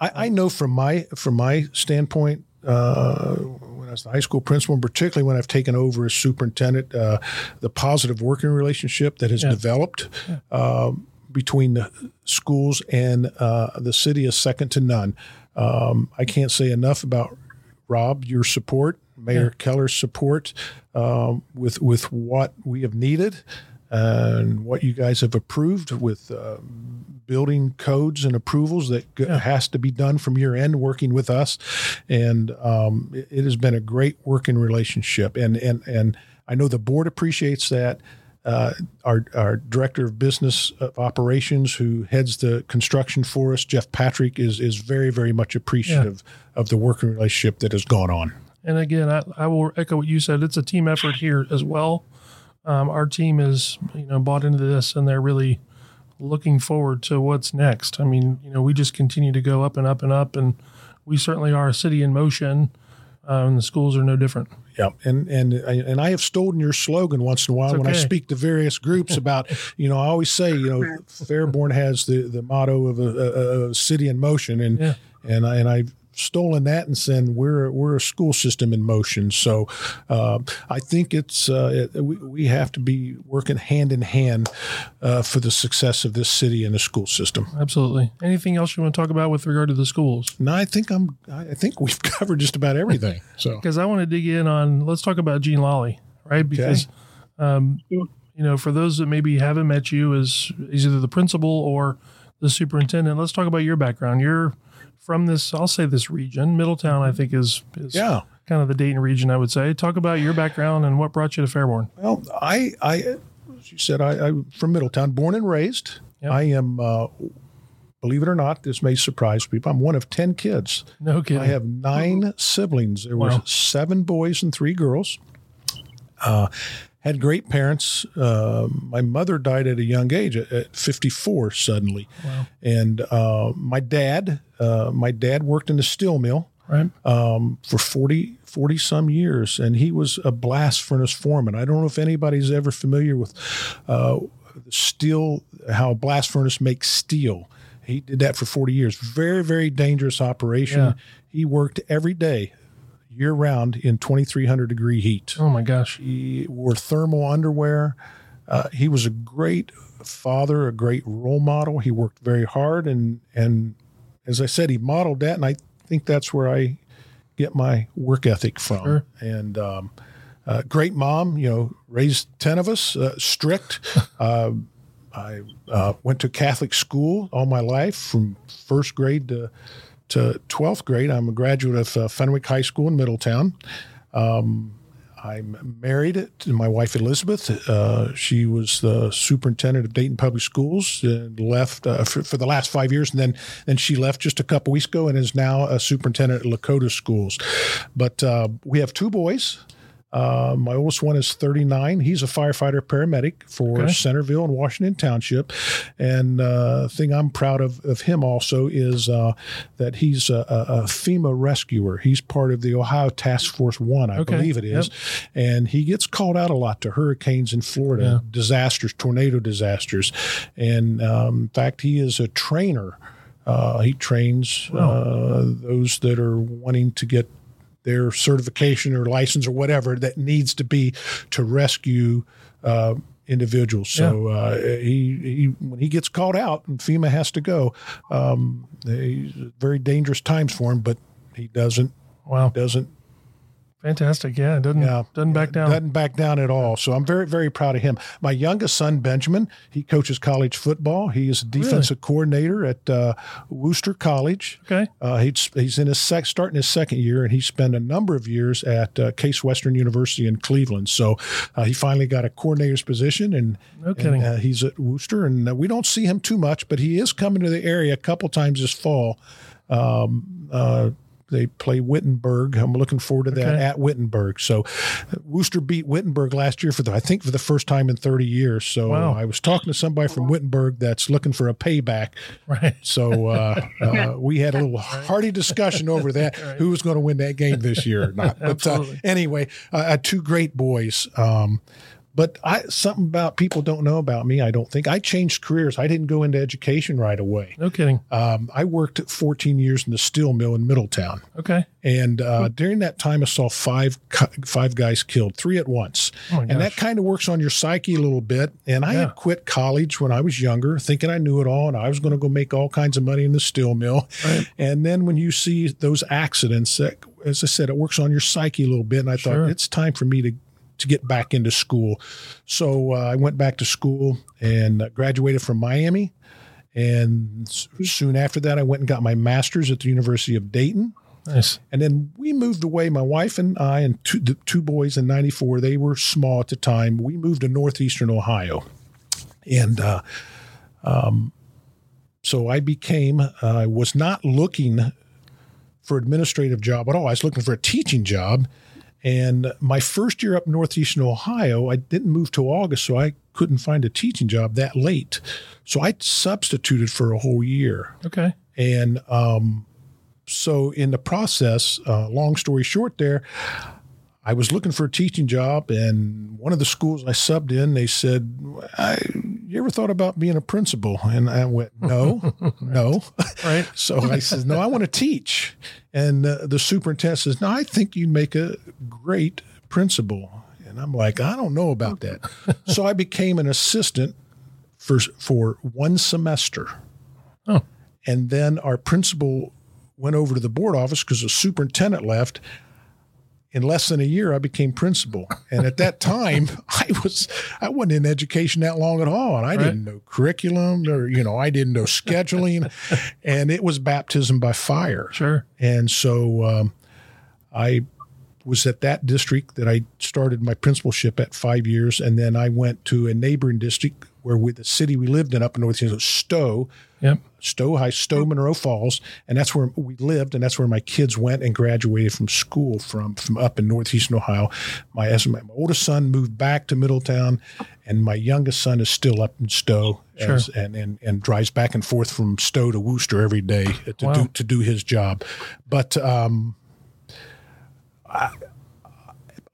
[SPEAKER 3] I, I, know from my from my standpoint, uh, when I was the high school principal, and particularly when I've taken over as superintendent, uh, the positive working relationship that has yeah. developed yeah. Uh, between the schools and uh, the city is second to none. Um, I can't say enough about Rob, your support, Mayor yeah. Keller's support um, with with what we have needed and what you guys have approved with uh, building codes and approvals that yeah. has to be done from your end working with us. And um, it, it, has been a great working relationship. And and and I know the board appreciates that. Uh, our, our director of business of operations who heads the construction for us Jeff Patrick is is very very much appreciative yeah. of the working relationship that has gone on.
[SPEAKER 1] And again I, I will echo what you said. It's a team effort here as well um, our team is you know bought into this and they're really looking forward to what's next. I mean, you know, we just continue to go up and up and up, and we certainly are a city in motion, uh, and the schools are no different.
[SPEAKER 3] Yeah, and and and I have stolen your slogan once in a while okay. when I speak to various groups about, [LAUGHS] you know, I always say, you know, Fairborn has the the motto of a, a, a city in motion, and yeah. and I and I stolen that and said we're we're a school system in motion. So uh, I think it's uh, it, we, we have to be working hand in hand uh, for the success of this city and the school system.
[SPEAKER 1] Absolutely. Anything else you want to talk about with regard to the schools?
[SPEAKER 3] No, I think I'm. I think we've [LAUGHS] covered just about everything. So
[SPEAKER 1] because I want to dig in on let's talk about Gene Lolli, right? Because okay. um, you know, for those that maybe haven't met you as either the principal or the superintendent, let's talk about your background. You're from this, I'll say this region. Middletown, I think, is, is
[SPEAKER 3] yeah.
[SPEAKER 1] kind of the Dayton region, I would say. Talk about your background and what brought you to Fairborn.
[SPEAKER 3] Well, I, I as you said, I, I'm from Middletown, born and raised. Yep. I am, uh, believe it or not, this may surprise people. I'm one of 10 kids.
[SPEAKER 1] No kidding. I
[SPEAKER 3] have nine siblings. There wow. were seven boys and three girls. Uh, had great parents. Uh, my mother died at a young age, at 54 suddenly. Wow. And uh, my dad, uh, my dad worked in a steel mill
[SPEAKER 1] right.
[SPEAKER 3] um, for 40, 40 some years, and he was a blast furnace foreman. I don't know if anybody's ever familiar with uh, steel, how a blast furnace makes steel. He did that for 40 years. Very, very dangerous operation.
[SPEAKER 1] Yeah.
[SPEAKER 3] He worked every day, year round, in 2,300 degree heat.
[SPEAKER 1] Oh my gosh.
[SPEAKER 3] He wore thermal underwear. Uh, he was a great father, a great role model. He worked very hard, and and as I said, he modeled that, and I think that's where I get my work ethic from.
[SPEAKER 1] Sure.
[SPEAKER 3] And um, uh, great mom, you know, raised ten of us, uh, strict. [LAUGHS] uh, I uh, went to Catholic school all my life, from first grade to to twelfth grade. I'm a graduate of uh, Fenwick High School in Middletown. Um, I'm married to my wife Elizabeth. Uh, she was the superintendent of Dayton Public Schools and left uh, for, for, the last five years, and then then she left just a couple weeks ago and is now a superintendent at Lakota Schools. But uh, we have two boys. Uh, my oldest one is 39. He's a firefighter paramedic for okay. Centerville and Washington Township. And uh, thing I'm proud of of him also is uh, that he's a, a, FEMA rescuer. He's part of the Ohio Task Force One, I okay. believe it is. Yep. And he gets called out a lot to hurricanes in Florida, yeah. disasters, tornado disasters. And um, in fact, he is a trainer. Uh, he trains. Uh, those that are wanting to get their certification or license or whatever that needs to be to rescue uh, individuals. So yeah. uh, he, he when he gets called out and FEMA has to go, um, very dangerous times for him, but he doesn't.
[SPEAKER 1] Wow.
[SPEAKER 3] Doesn't
[SPEAKER 1] Fantastic. Yeah. Doesn't, yeah. doesn't back down.
[SPEAKER 3] Doesn't back down at all. So I'm very, very proud of him. My youngest son, Benjamin, he coaches college football. He is a defensive really? coordinator at uh, Wooster College.
[SPEAKER 1] Okay.
[SPEAKER 3] Uh, he's, he's in his sec, starting his second year, and he spent a number of years at uh, Case Western University in Cleveland. So uh, he finally got a coordinator's position, and,
[SPEAKER 1] no kidding.
[SPEAKER 3] And, uh, he's at Wooster. And uh, we don't see him too much, but he is coming to the area a couple times this fall. Um, they play Wittenberg. I'm looking forward to that okay. at Wittenberg. So, Wooster beat Wittenberg last year for the I think for the first time in 30 years. So wow. I was talking to somebody from Wittenberg that's looking for a payback.
[SPEAKER 1] Right.
[SPEAKER 3] So uh, uh, [LAUGHS] we had a little hearty discussion over that [LAUGHS] right. who was going to win that game this year or not. But uh, anyway, uh, two great boys. Um, but I something about people don't know about me. I don't think I changed careers. I didn't go into education right away.
[SPEAKER 1] No kidding.
[SPEAKER 3] Um, I worked 14 years in the steel mill in Middletown.
[SPEAKER 1] Okay.
[SPEAKER 3] And uh, during that time, I saw five five guys killed, three at once. Oh and that kind of works on your psyche a little bit. And I yeah. had quit college when I was younger, thinking I knew it all, and I was going to go make all kinds of money in the steel mill. Right. And then when you see those accidents, that, as I said, it works on your psyche a little bit. And I sure. thought it's time for me to to get back into school. So uh, I went back to school and uh, graduated from Miami. And soon after that, I went and got my master's at the University of Dayton.
[SPEAKER 1] Nice.
[SPEAKER 3] And then we moved away. My wife and I, and two, the two boys in '94. They were small at the time. We moved to northeastern Ohio, and uh, um, so I became. Uh, I was not looking for administrative job at all. I was looking for a teaching job, and my first year up northeastern Ohio, I didn't move to August, so I couldn't find a teaching job that late. So I substituted for a whole year.
[SPEAKER 1] Okay.
[SPEAKER 3] And um, so in the process, uh, long story short, there, I was looking for a teaching job, and one of the schools I subbed in, they said, "You ever thought about being a principal?" And I went, "No, [LAUGHS] no."
[SPEAKER 1] Right. [LAUGHS]
[SPEAKER 3] so I said, "No, I want to teach." And uh, the superintendent says, "No, I think you'd make a great principal." And I'm like, "I don't know about that." so I became an assistant for for one semester.
[SPEAKER 1] Oh.
[SPEAKER 3] And then our principal went over to the board office because the superintendent left in less than a year, I became principal. And at that time, [LAUGHS] I was I wasn't in education that long at all, and I right. didn't know curriculum or you know I didn't know scheduling, [LAUGHS] and it was baptism by fire.
[SPEAKER 1] Sure.
[SPEAKER 3] And so um, I was at that district that I started my principalship at five years, and then I went to a neighboring district where we, the city we lived in up in North East Stow,
[SPEAKER 1] yep.
[SPEAKER 3] Stow High, Stow Munroe Falls, and that's where we lived, and that's where my kids went and graduated from school from from up in northeastern Ohio. My as my, oldest son moved back to Middletown, and my youngest son is still up in Stow,
[SPEAKER 1] sure.
[SPEAKER 3] and, and and drives back and forth from Stow to Wooster every day to wow. do to do his job. But um, I,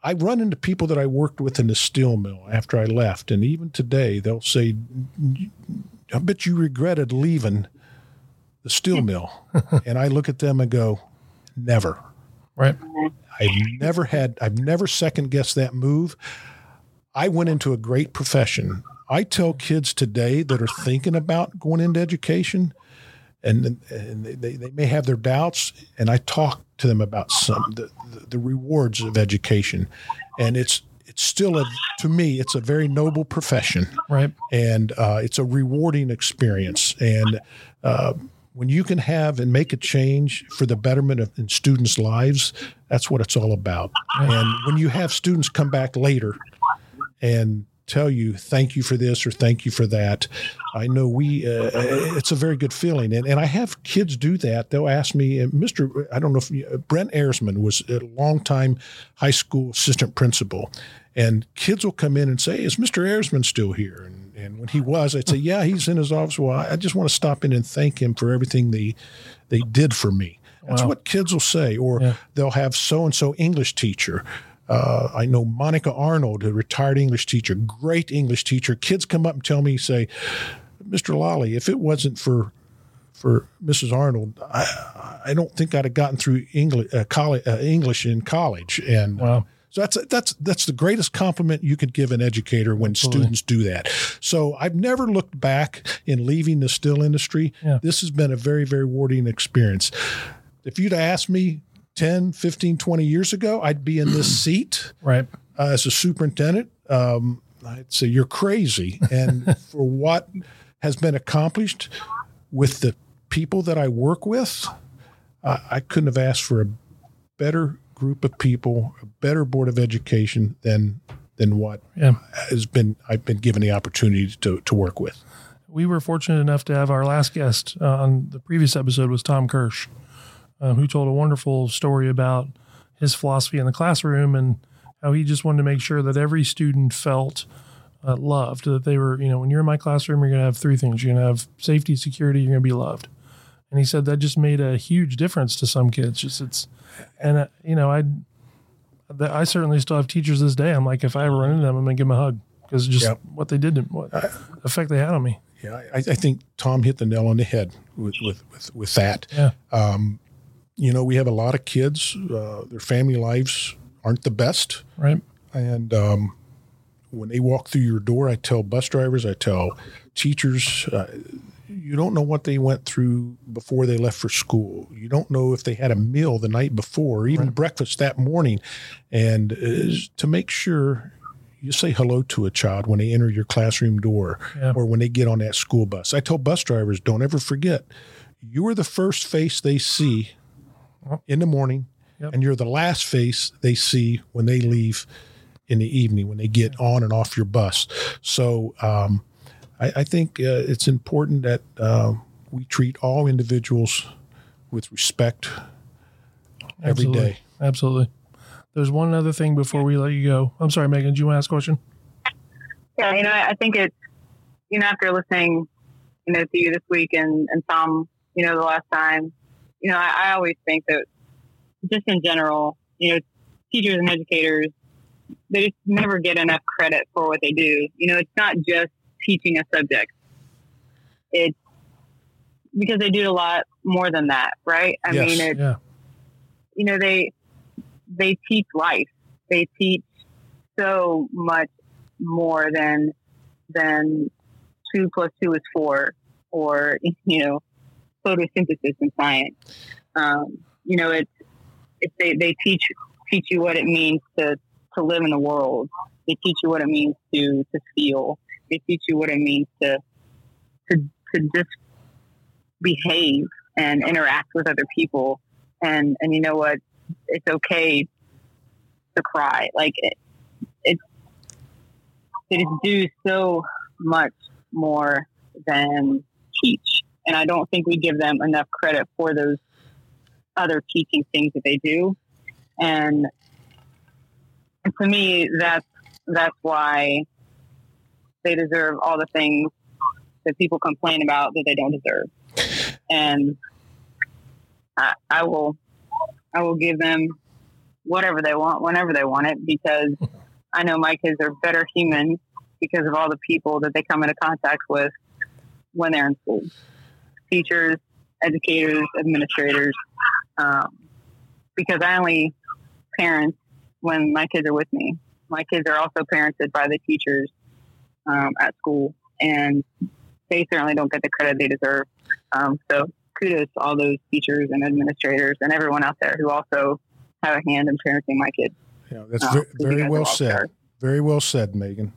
[SPEAKER 3] I run into people that I worked with in the steel mill after I left, and even today they'll say, "I bet you regretted leaving the steel mill. [LAUGHS] and I look at them and go, never.
[SPEAKER 1] Right.
[SPEAKER 3] I've never had, I've never second guessed that move. I went into a great profession. I tell kids today that are thinking about going into education and, and they, they may have their doubts, and I talk to them about some the, the rewards of education. And it's still a to me it's a very noble profession
[SPEAKER 1] right
[SPEAKER 3] and uh, it's a rewarding experience and uh, when you can have and make a change for the betterment of in students lives that's what it's all about and when you have students come back later and tell you thank you for this or thank you for that. I know we, uh, it's a very good feeling. And, and I have kids do that. They'll ask me, Mr. I don't know if you, Brent Ayersman was a longtime high school assistant principal. And kids will come in and say, Is Mr. Ayersman still here? And, and when he was, I'd say, Yeah, he's in his office. Well, I just want to stop in and thank him for everything they, they did for me. That's wow. what kids will say. Or yeah. they'll have so and so English teacher uh, I know Monica Arnold, a retired English teacher, great English teacher. Kids come up and tell me, say, Mr. Lolli, if it wasn't for for Mrs. Arnold, I, I don't think I'd have gotten through English, uh, college, uh, English in college. And wow. So that's that's that's the greatest compliment you could give an educator when Absolutely. students do that. So I've never looked back in leaving the still industry. Yeah. This has been a very very rewarding experience. If you'd asked me 10, 15, 20 years ago, I'd be in this [CLEARS THROAT] seat
[SPEAKER 1] right.
[SPEAKER 3] Uh, as a superintendent. Um, I'd say you're crazy. And [LAUGHS] for what has been accomplished with the people that I work with, uh, I couldn't have asked for a better group of people, a better board of education than than what yeah. has been I've been given the opportunity to to work with.
[SPEAKER 1] We were fortunate enough to have our last guest uh, on the previous episode was Tom Kirsch um, who told a wonderful story about his philosophy in the classroom and how he just wanted to make sure that every student felt uh, loved, that they were, you know, when you're in my classroom, you're going to have three things. You're going to have safety, security, you're going to be loved. And he said that just made a huge difference to some kids. Just it's, and, uh, you know, I, I certainly still have teachers this day. I'm like, if I ever run into them, I'm going to give them a hug because just yep. what they did, to, what effect they had on me.
[SPEAKER 3] Yeah, I, I, think Tom hit the nail on the head with with with, with that.
[SPEAKER 1] Yeah.
[SPEAKER 3] Um, you know, we have a lot of kids. Uh, their family lives aren't the best,
[SPEAKER 1] right?
[SPEAKER 3] And um, when they walk through your door, I tell bus drivers, I tell teachers, uh, you don't know what they went through before they left for school. You don't know if they had a meal the night before, or even right. breakfast that morning. And uh, to make sure you say hello to a child when they enter your classroom door yeah. or when they get on that school bus. I tell bus drivers, don't ever forget, you are the first face they see in the morning, yep. and you're the last face they see when they leave in the evening when they get on and off your bus. So um, I, I, think uh, it's important that uh, we treat all individuals with respect every
[SPEAKER 1] Absolutely.
[SPEAKER 3] day.
[SPEAKER 1] Absolutely. There's one other thing before we let you go. I'm sorry, Meghan. Do you want to ask a question?
[SPEAKER 2] Yeah, you know, I think it's you know after listening, you know, to you this week and and Tom, you know, the last time, you know, I, I always think that just in general, you know, teachers and educators, they just never get enough credit for what they do. You know, it's not just teaching a subject. It's because they do a lot more than that, right? I
[SPEAKER 1] yes,
[SPEAKER 2] mean,
[SPEAKER 1] it's, yeah.
[SPEAKER 2] you know, they, they teach life. They teach so much more than, than two plus two is four or, [LAUGHS] you know, photosynthesis in science. Um, you know, it's, it's they, they teach teach you what it means to to live in the world. They teach you what it means to to feel. They teach you what it means to to to just behave and interact with other people. And and you know what? It's okay to cry. Like it, it's they do so much more than teach. And I don't think we give them enough credit for those other teaching things that they do. And to me, that's, that's why they deserve all the things that people complain about that they don't deserve. And I, I will, I will give them whatever they want, whenever they want it, because I know my kids are better humans because of all the people that they come into contact with when they're in school teachers, educators, administrators, um, because I only parent when my kids are with me. My kids are also parented by the teachers um, at school, and they certainly don't get the credit they deserve. Um, so kudos to all those teachers and administrators and everyone out there who also have a hand in parenting my kids.
[SPEAKER 3] Yeah, that's uh, very, very well said. Very well said, Meghan.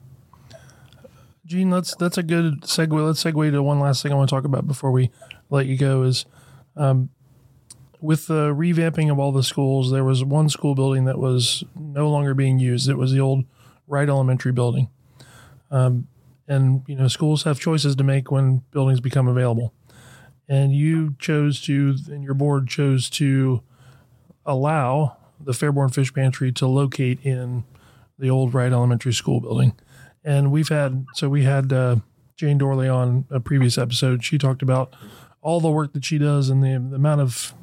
[SPEAKER 1] Gene, that's that's a good segue. Let's segue to one last thing I want to talk about before we let you go. Is um, with the revamping of all the schools, there was one school building that was no longer being used. It was the old Wright Elementary building. Um, and you know, schools have choices to make when buildings become available. And you chose to, and your board chose to allow the Fairborn Fish Pantry to locate in the old Wright Elementary School building. And we've had, so we had uh, Jane Dorley on a previous episode. She talked about all the work that she does and the, the amount of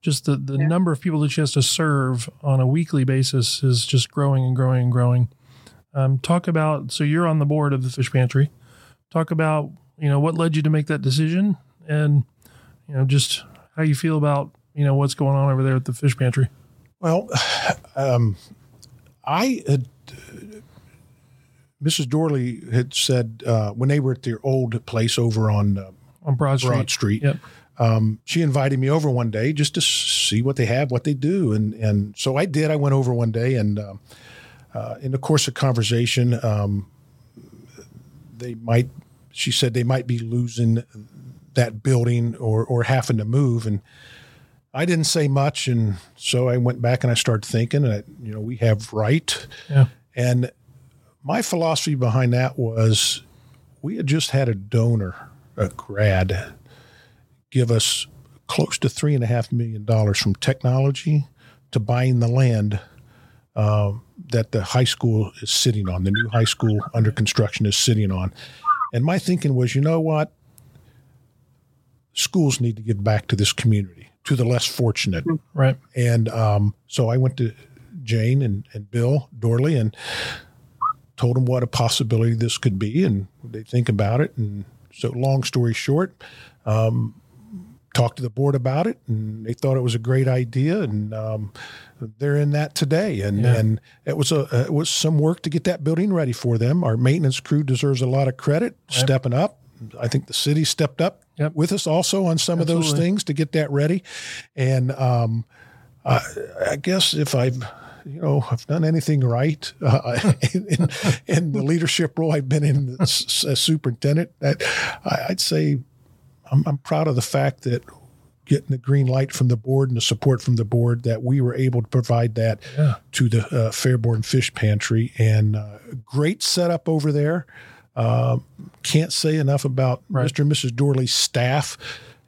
[SPEAKER 1] just the, the yeah. number of people that she has to serve on a weekly basis is just growing and growing and growing. Um, talk about, so you're on the board of the fish pantry. Talk about, you know, what led you to make that decision and, you know, just how you feel about, you know, what's going on over there at the fish pantry.
[SPEAKER 3] Well, um, I had, Mrs. Dorley had said uh, when they were at their old place over on uh,
[SPEAKER 1] on Broad Street,
[SPEAKER 3] Broad Street yep. um, she invited me over one day just to see what they have, what they do, and and so I did. I went over one day, and uh, uh in the course of conversation, um, they might. She said they might be losing that building or or having to move, and I didn't say much, and so I went back and I started thinking. And you know, we have right.
[SPEAKER 1] yeah.
[SPEAKER 3] and my philosophy behind that was we had just had a donor, a grad, give us close to three and a half million dollars from technology to buying the land uh, that the high school is sitting on, the new high school under construction is sitting on. And my thinking was, you know what? Schools need to give back to this community to the less fortunate.
[SPEAKER 1] Right.
[SPEAKER 3] And um, so I went to Jane and, and Bill Dorley and told them what a possibility this could be, and they think about it. And so, long story short, um, talked to the board about it, and they thought it was a great idea, and um, they're in that today. And yeah. and it was a it was some work to get that building ready for them. Our maintenance crew deserves a lot of credit, yep. stepping up. I think the city stepped up yep. with us also on some Absolutely. of those things to get that ready. And um, I, I, guess if I've you know I've done anything right uh, [LAUGHS] in, in, the leadership role I've been in as, as superintendent, that I'd say I'm, I'm proud of the fact that getting the green light from the board and the support from the board that we were able to provide that yeah. to the uh, Fairborn Fish Pantry and uh, great setup over there. Uh, can't say enough about right. Mr. and Mrs. Dorley's staff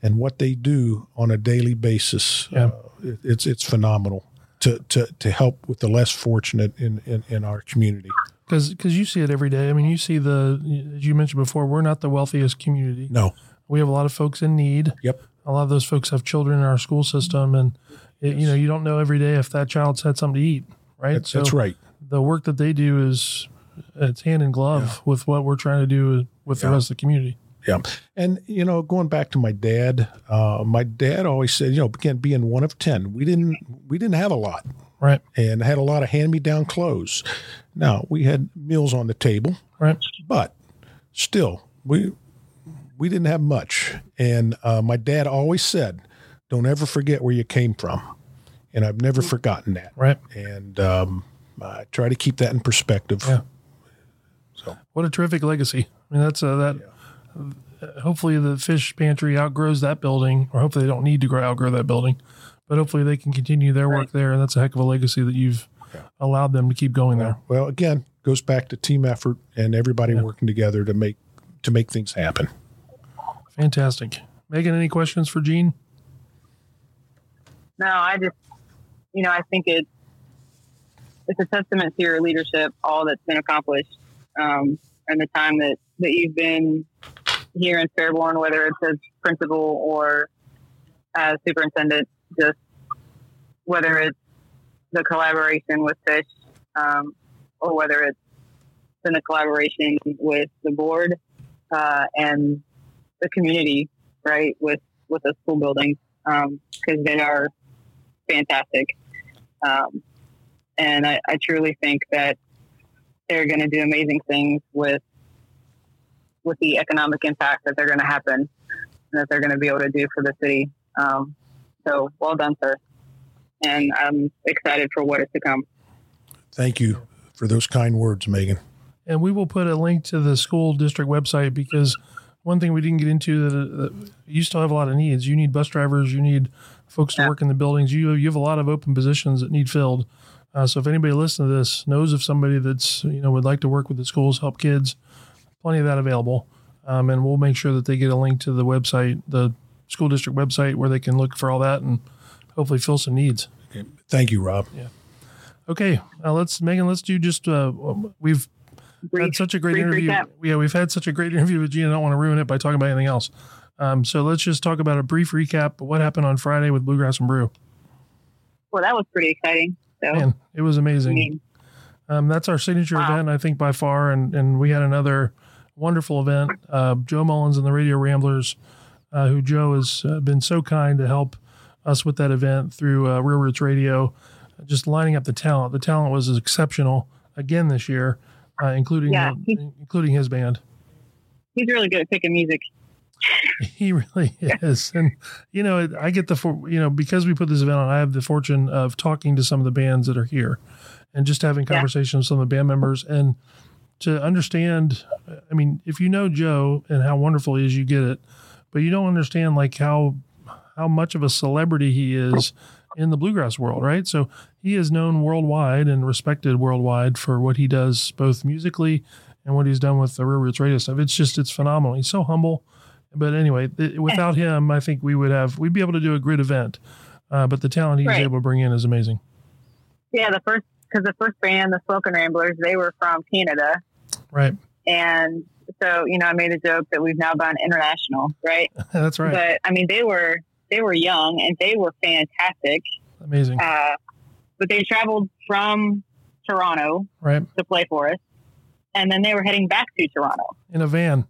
[SPEAKER 3] and what they do on a daily basis. Yeah. Uh, it, it's it's phenomenal to, to, to help with the less fortunate in, in, in our community.
[SPEAKER 1] Because because you see it every day. I mean, you see the as you mentioned before, we're not the wealthiest community.
[SPEAKER 3] No,
[SPEAKER 1] we have a lot of folks in need.
[SPEAKER 3] Yep.
[SPEAKER 1] A lot of those folks have children in our school system, and it, you know you don't know every day if that child's had something to eat. Right.
[SPEAKER 3] That's, so that's right.
[SPEAKER 1] The work that they do is it's hand in glove yeah. with what we're trying to do with yeah. the rest of the community.
[SPEAKER 3] Yeah. And, you know, going back to my dad, uh, my dad always said, you know, again, being one of 10, we didn't, we didn't have a lot.
[SPEAKER 1] Right.
[SPEAKER 3] And had a lot of hand me down clothes. Now we had meals on the table.
[SPEAKER 1] Right.
[SPEAKER 3] But still, we, we didn't have much. And uh, my dad always said, don't ever forget where you came from. And I've never forgotten that.
[SPEAKER 1] Right.
[SPEAKER 3] And um, I try to keep that in perspective.
[SPEAKER 1] Yeah. So what a terrific legacy! I mean, that's uh, that. Yeah. Hopefully, the fish pantry outgrows that building, or hopefully, they don't need to grow, outgrow that building. But hopefully, they can continue their right. work there, and that's a heck of a legacy that you've yeah. allowed them to keep going there.
[SPEAKER 3] Well, again, goes back to team effort and everybody yeah. working together to make to make things happen.
[SPEAKER 1] Fantastic, Meghan. Any questions for Gene?
[SPEAKER 2] No, I just, you know, I think it's it's a testament to your leadership, all that's been accomplished um, and the time that, that you've been here in Fairborn, whether it's as principal or as superintendent, just whether it's the collaboration with Fish um, or whether it's been the collaboration with the board uh, and the community, right, with with the school buildings because they are fantastic. Um, and I, I truly think that they're going to do amazing things with with the economic impact that they're going to happen and that they're going to be able to do for the city. Um, so well done, sir. And I'm excited for what is to come.
[SPEAKER 3] Thank you for those kind words, Meghan.
[SPEAKER 1] And we will put a link to the school district website because one thing we didn't get into that, that you still have a lot of needs. You need bus drivers, you need folks to yeah. work in the buildings. You you have a lot of open positions that need filled. Uh, so if anybody listening to this knows of somebody that's you know would like to work with the schools, help kids, plenty of that available. Um, and we'll make sure that they get a link to the website, the school district website, where they can look for all that and hopefully fill some needs.
[SPEAKER 3] Okay. Thank you, Rob.
[SPEAKER 1] Yeah. Okay, uh, let's Meghan. Let's do just uh, we've brief, had such a great interview. Recap. Yeah, we've had such a great interview with Gina. I don't want to ruin it by talking about anything else. Um, so let's just talk about a brief recap of what happened on Friday with Bluegrass and Brew.
[SPEAKER 2] Well, that was pretty exciting. So
[SPEAKER 1] Man, it was amazing. I mean, um, that's our signature wow. event, I think, by far. And and we had another wonderful event. Uh, Joe Mullins and the Radio Ramblers, uh, who Joe has uh, been so kind to help us with that event through uh, Real Roots Radio, just lining up the talent. The talent was exceptional again this year, uh, including yeah, including his band.
[SPEAKER 2] He's really good at picking music. [LAUGHS]
[SPEAKER 1] He really is, and you know, I get the for you know because we put this event on, I have the fortune of talking to some of the bands that are here, and just having conversations yeah. with some of the band members, and to understand. I mean, if you know Joe and how wonderful he is, you get it, but you don't understand like how how much of a celebrity he is in the bluegrass world, right? So he is known worldwide and respected worldwide for what he does, both musically and what he's done with the Real Roots Radio stuff. It's just it's phenomenal. He's so humble but anyway, th- without [LAUGHS] him, I think we would have we'd be able to do a great event. Uh, but the talent he's right. able to bring in is amazing.
[SPEAKER 2] Yeah, the first because the first band, the Slocan Ramblers, they were from Canada,
[SPEAKER 1] right?
[SPEAKER 2] And so you know, I made a joke that we've now gone international, right? [LAUGHS]
[SPEAKER 1] That's right.
[SPEAKER 2] But I mean, they were they were young and they were fantastic,
[SPEAKER 1] amazing.
[SPEAKER 2] Uh, but they traveled from Toronto,
[SPEAKER 1] right,
[SPEAKER 2] to play for us, and then they were heading back to Toronto
[SPEAKER 1] in a van.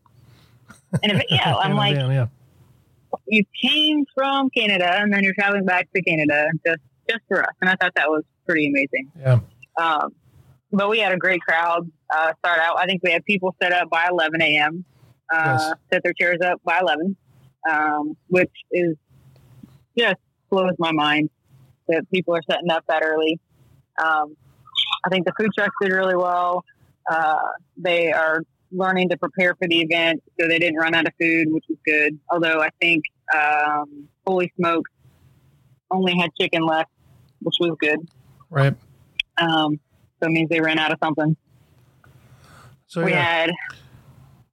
[SPEAKER 2] And if, yeah, [LAUGHS] I'm like, van, yeah. you came from Canada and then you're traveling back to Canada just just for us, and I thought that was pretty amazing.
[SPEAKER 1] Yeah.
[SPEAKER 2] Um, but we had a great crowd uh, start out. I think we had people set up by 11 a.m. Uh, yes. Set their chairs up by 11, um, which is just blows my mind that people are setting up that early. Um, I think the food trucks did really well. Uh, they are learning to prepare for the event, so they didn't run out of food, which was good. Although I think um, Holy Smokes only had chicken left, which was good.
[SPEAKER 1] Right.
[SPEAKER 2] Um, so it means they ran out of something. So we yeah. had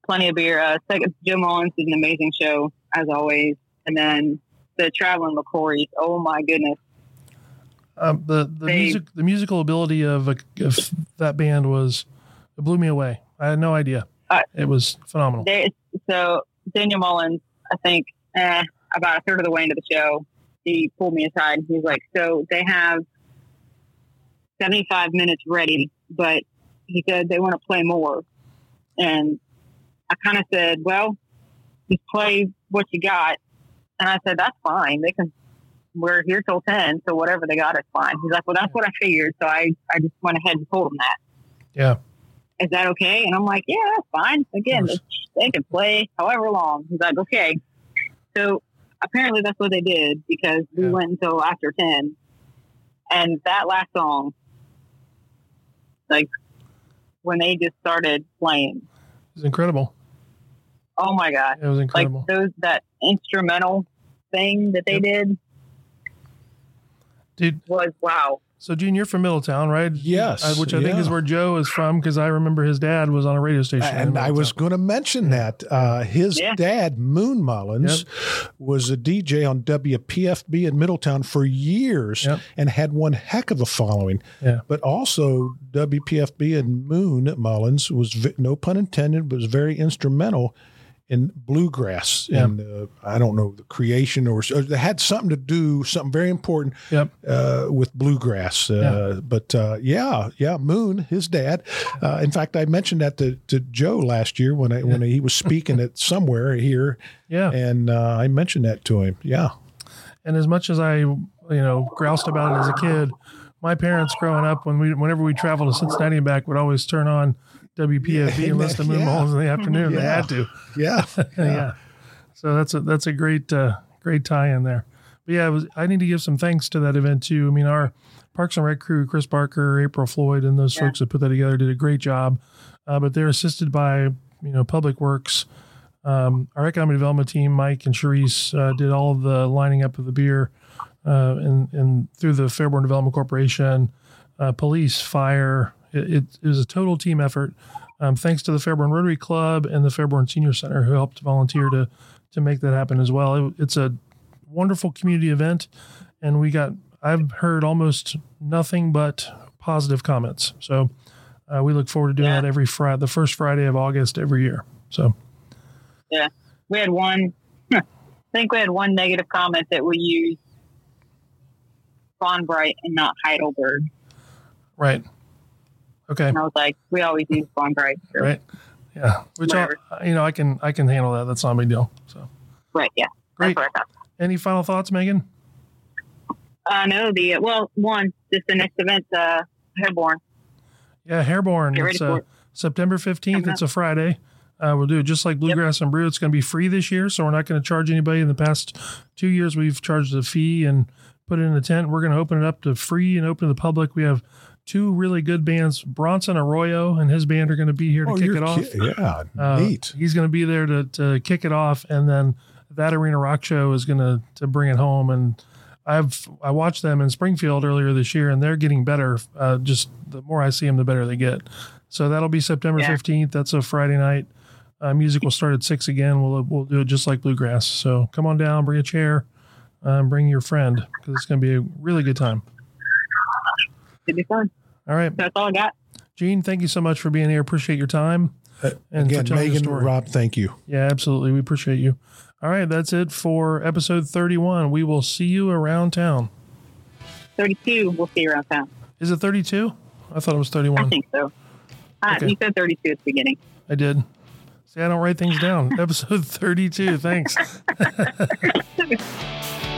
[SPEAKER 2] plenty of beer. Uh, second, Joe Mullins did an amazing show as always, and then the traveling McCourys. Oh my goodness.
[SPEAKER 1] Um, the the they, music the musical ability of, a, of that band was it blew me away. I had no idea. Uh, it was phenomenal.
[SPEAKER 2] They, so Daniel Mullins, I think, eh, about a third of the way into the show, he pulled me aside. And he's like, "So they have 75 minutes ready, but he said they want to play more." And I kind of said, "Well, just play what you got." And I said, "That's fine. They can. We're here till 10, so whatever they got is fine." He's like, "Well, that's what I figured." So I, I just went ahead and told him that.
[SPEAKER 1] Yeah
[SPEAKER 2] is that okay? And I'm like, yeah, that's fine. Again, they can play however long. He's like, okay. So apparently that's what they did because we yeah. went until after 10. And that last song, like when they just started playing,
[SPEAKER 1] it was incredible.
[SPEAKER 2] Oh my God.
[SPEAKER 1] It was incredible.
[SPEAKER 2] Like those, that instrumental thing that they yep. did.
[SPEAKER 1] Dude,
[SPEAKER 2] was wow.
[SPEAKER 1] So, Gene, you're from Middletown, right?
[SPEAKER 3] Yes.
[SPEAKER 1] Uh, which I yeah. think is where Joe is from because I remember his dad was on a radio station.
[SPEAKER 3] And I was going to mention that. Uh, his yeah. dad, Moon Mullins, yep. was a DJ on WPFB in Middletown for years yep. and had one heck of a following.
[SPEAKER 1] Yeah.
[SPEAKER 3] But also, WPFB and Moon Mullins was, no pun intended, was very instrumental in bluegrass
[SPEAKER 1] Yeah.
[SPEAKER 3] and uh, I don't know the creation or, or they had something to do something very important
[SPEAKER 1] Yep.
[SPEAKER 3] uh, with bluegrass. Uh, But uh, yeah, yeah, Moon, his dad. Uh, in fact, I mentioned that to, to Joe last year when I when he was speaking at [LAUGHS] somewhere here,
[SPEAKER 1] Yeah.
[SPEAKER 3] and uh, I mentioned that to him. Yeah,
[SPEAKER 1] And as much as I, you know, groused about it as a kid, my parents growing up, when we, whenever we traveled to Cincinnati and back, would always turn on WPFB
[SPEAKER 3] Yeah,
[SPEAKER 1] and listen to Moon
[SPEAKER 3] yeah.
[SPEAKER 1] In the afternoon. They had to. [LAUGHS]
[SPEAKER 3] yeah, [LAUGHS]
[SPEAKER 1] yeah. So that's a that's a great uh, great tie in there. But yeah, it was, I need to give some thanks to that event too. I mean, our Parks and Rec crew, Chris Barker, April Floyd, and those
[SPEAKER 2] Yeah.
[SPEAKER 1] folks that put that together did a great job. Uh, but they're assisted by you know Public Works. Um, our economic development team, Mike and Sharice, uh, did all of the lining up of the beer, uh, and and through the Fairborn Development Corporation, uh, police, fire. It, it, was a total team effort. Um, thanks to the Fairborn Rotary Club and the Fairborn Senior Center who helped volunteer to to make that happen as well. It, it's a wonderful community event, and we got I've heard almost nothing but positive comments. So uh, we look forward to doing
[SPEAKER 2] Yeah.
[SPEAKER 1] that every Friday, the first Friday of August every year. So yeah,
[SPEAKER 2] We had one, [LAUGHS] I think we had one negative comment that we used Bonbright and not Heidelberg.
[SPEAKER 1] right, okay,
[SPEAKER 2] And I was like, we always use Bonbright. So,
[SPEAKER 1] right, yeah. Which I, you know I can I can handle that. That's not a big deal. So
[SPEAKER 2] Right, yeah.
[SPEAKER 1] great.
[SPEAKER 2] That's what I thought.
[SPEAKER 1] Any final thoughts, Meghan?
[SPEAKER 2] Uh, no, the, well, one, just the next event, uh, Hairborn.
[SPEAKER 1] Yeah, Hairborn.
[SPEAKER 2] Get
[SPEAKER 1] It's uh,
[SPEAKER 2] it.
[SPEAKER 1] September 15th. It's a Friday. Uh, we'll do it just like Bluegrass and Brew. It's going to be free this year, so we're not going to charge anybody. In the past two years, we've charged a fee and put it in a tent. We're going to open it up to free and open to the public. We have two really good bands. Bronson Arroyo and his band are going to be here to kick
[SPEAKER 3] Oh, you're
[SPEAKER 1] it off.
[SPEAKER 3] ki- yeah,
[SPEAKER 1] Uh,
[SPEAKER 3] neat.
[SPEAKER 1] He's going to be there to, to kick it off, and then that Arena Rock Show is going to to bring it home. And I've I watched them in Springfield earlier this year, and they're getting better. Uh, just the more I see them, the better they get. So that'll be September
[SPEAKER 2] Yeah.
[SPEAKER 1] fifteenth. That's a Friday night. Uh, music will start at six again. We'll we'll do it just like bluegrass. So come on down, bring a chair, uh, bring your friend because it's going to be a really good time.
[SPEAKER 2] It'd be fun.
[SPEAKER 1] All right,
[SPEAKER 2] That's all I got.
[SPEAKER 1] Gene, thank you so much for being here. Appreciate your time. and for
[SPEAKER 3] Uh, Again,
[SPEAKER 1] telling your
[SPEAKER 3] Meghan,
[SPEAKER 1] story.
[SPEAKER 3] Rob, thank you.
[SPEAKER 1] Yeah, absolutely. We appreciate you. All right, that's it for episode 31. We will see you around town.
[SPEAKER 2] 32, we'll see you around town.
[SPEAKER 1] Is it 32? I thought it was 31.
[SPEAKER 2] I think so. Uh,
[SPEAKER 1] Okay.
[SPEAKER 2] You said 32 at the beginning.
[SPEAKER 1] I did. See, I don't write things down. [LAUGHS] episode 32. Thanks. [LAUGHS]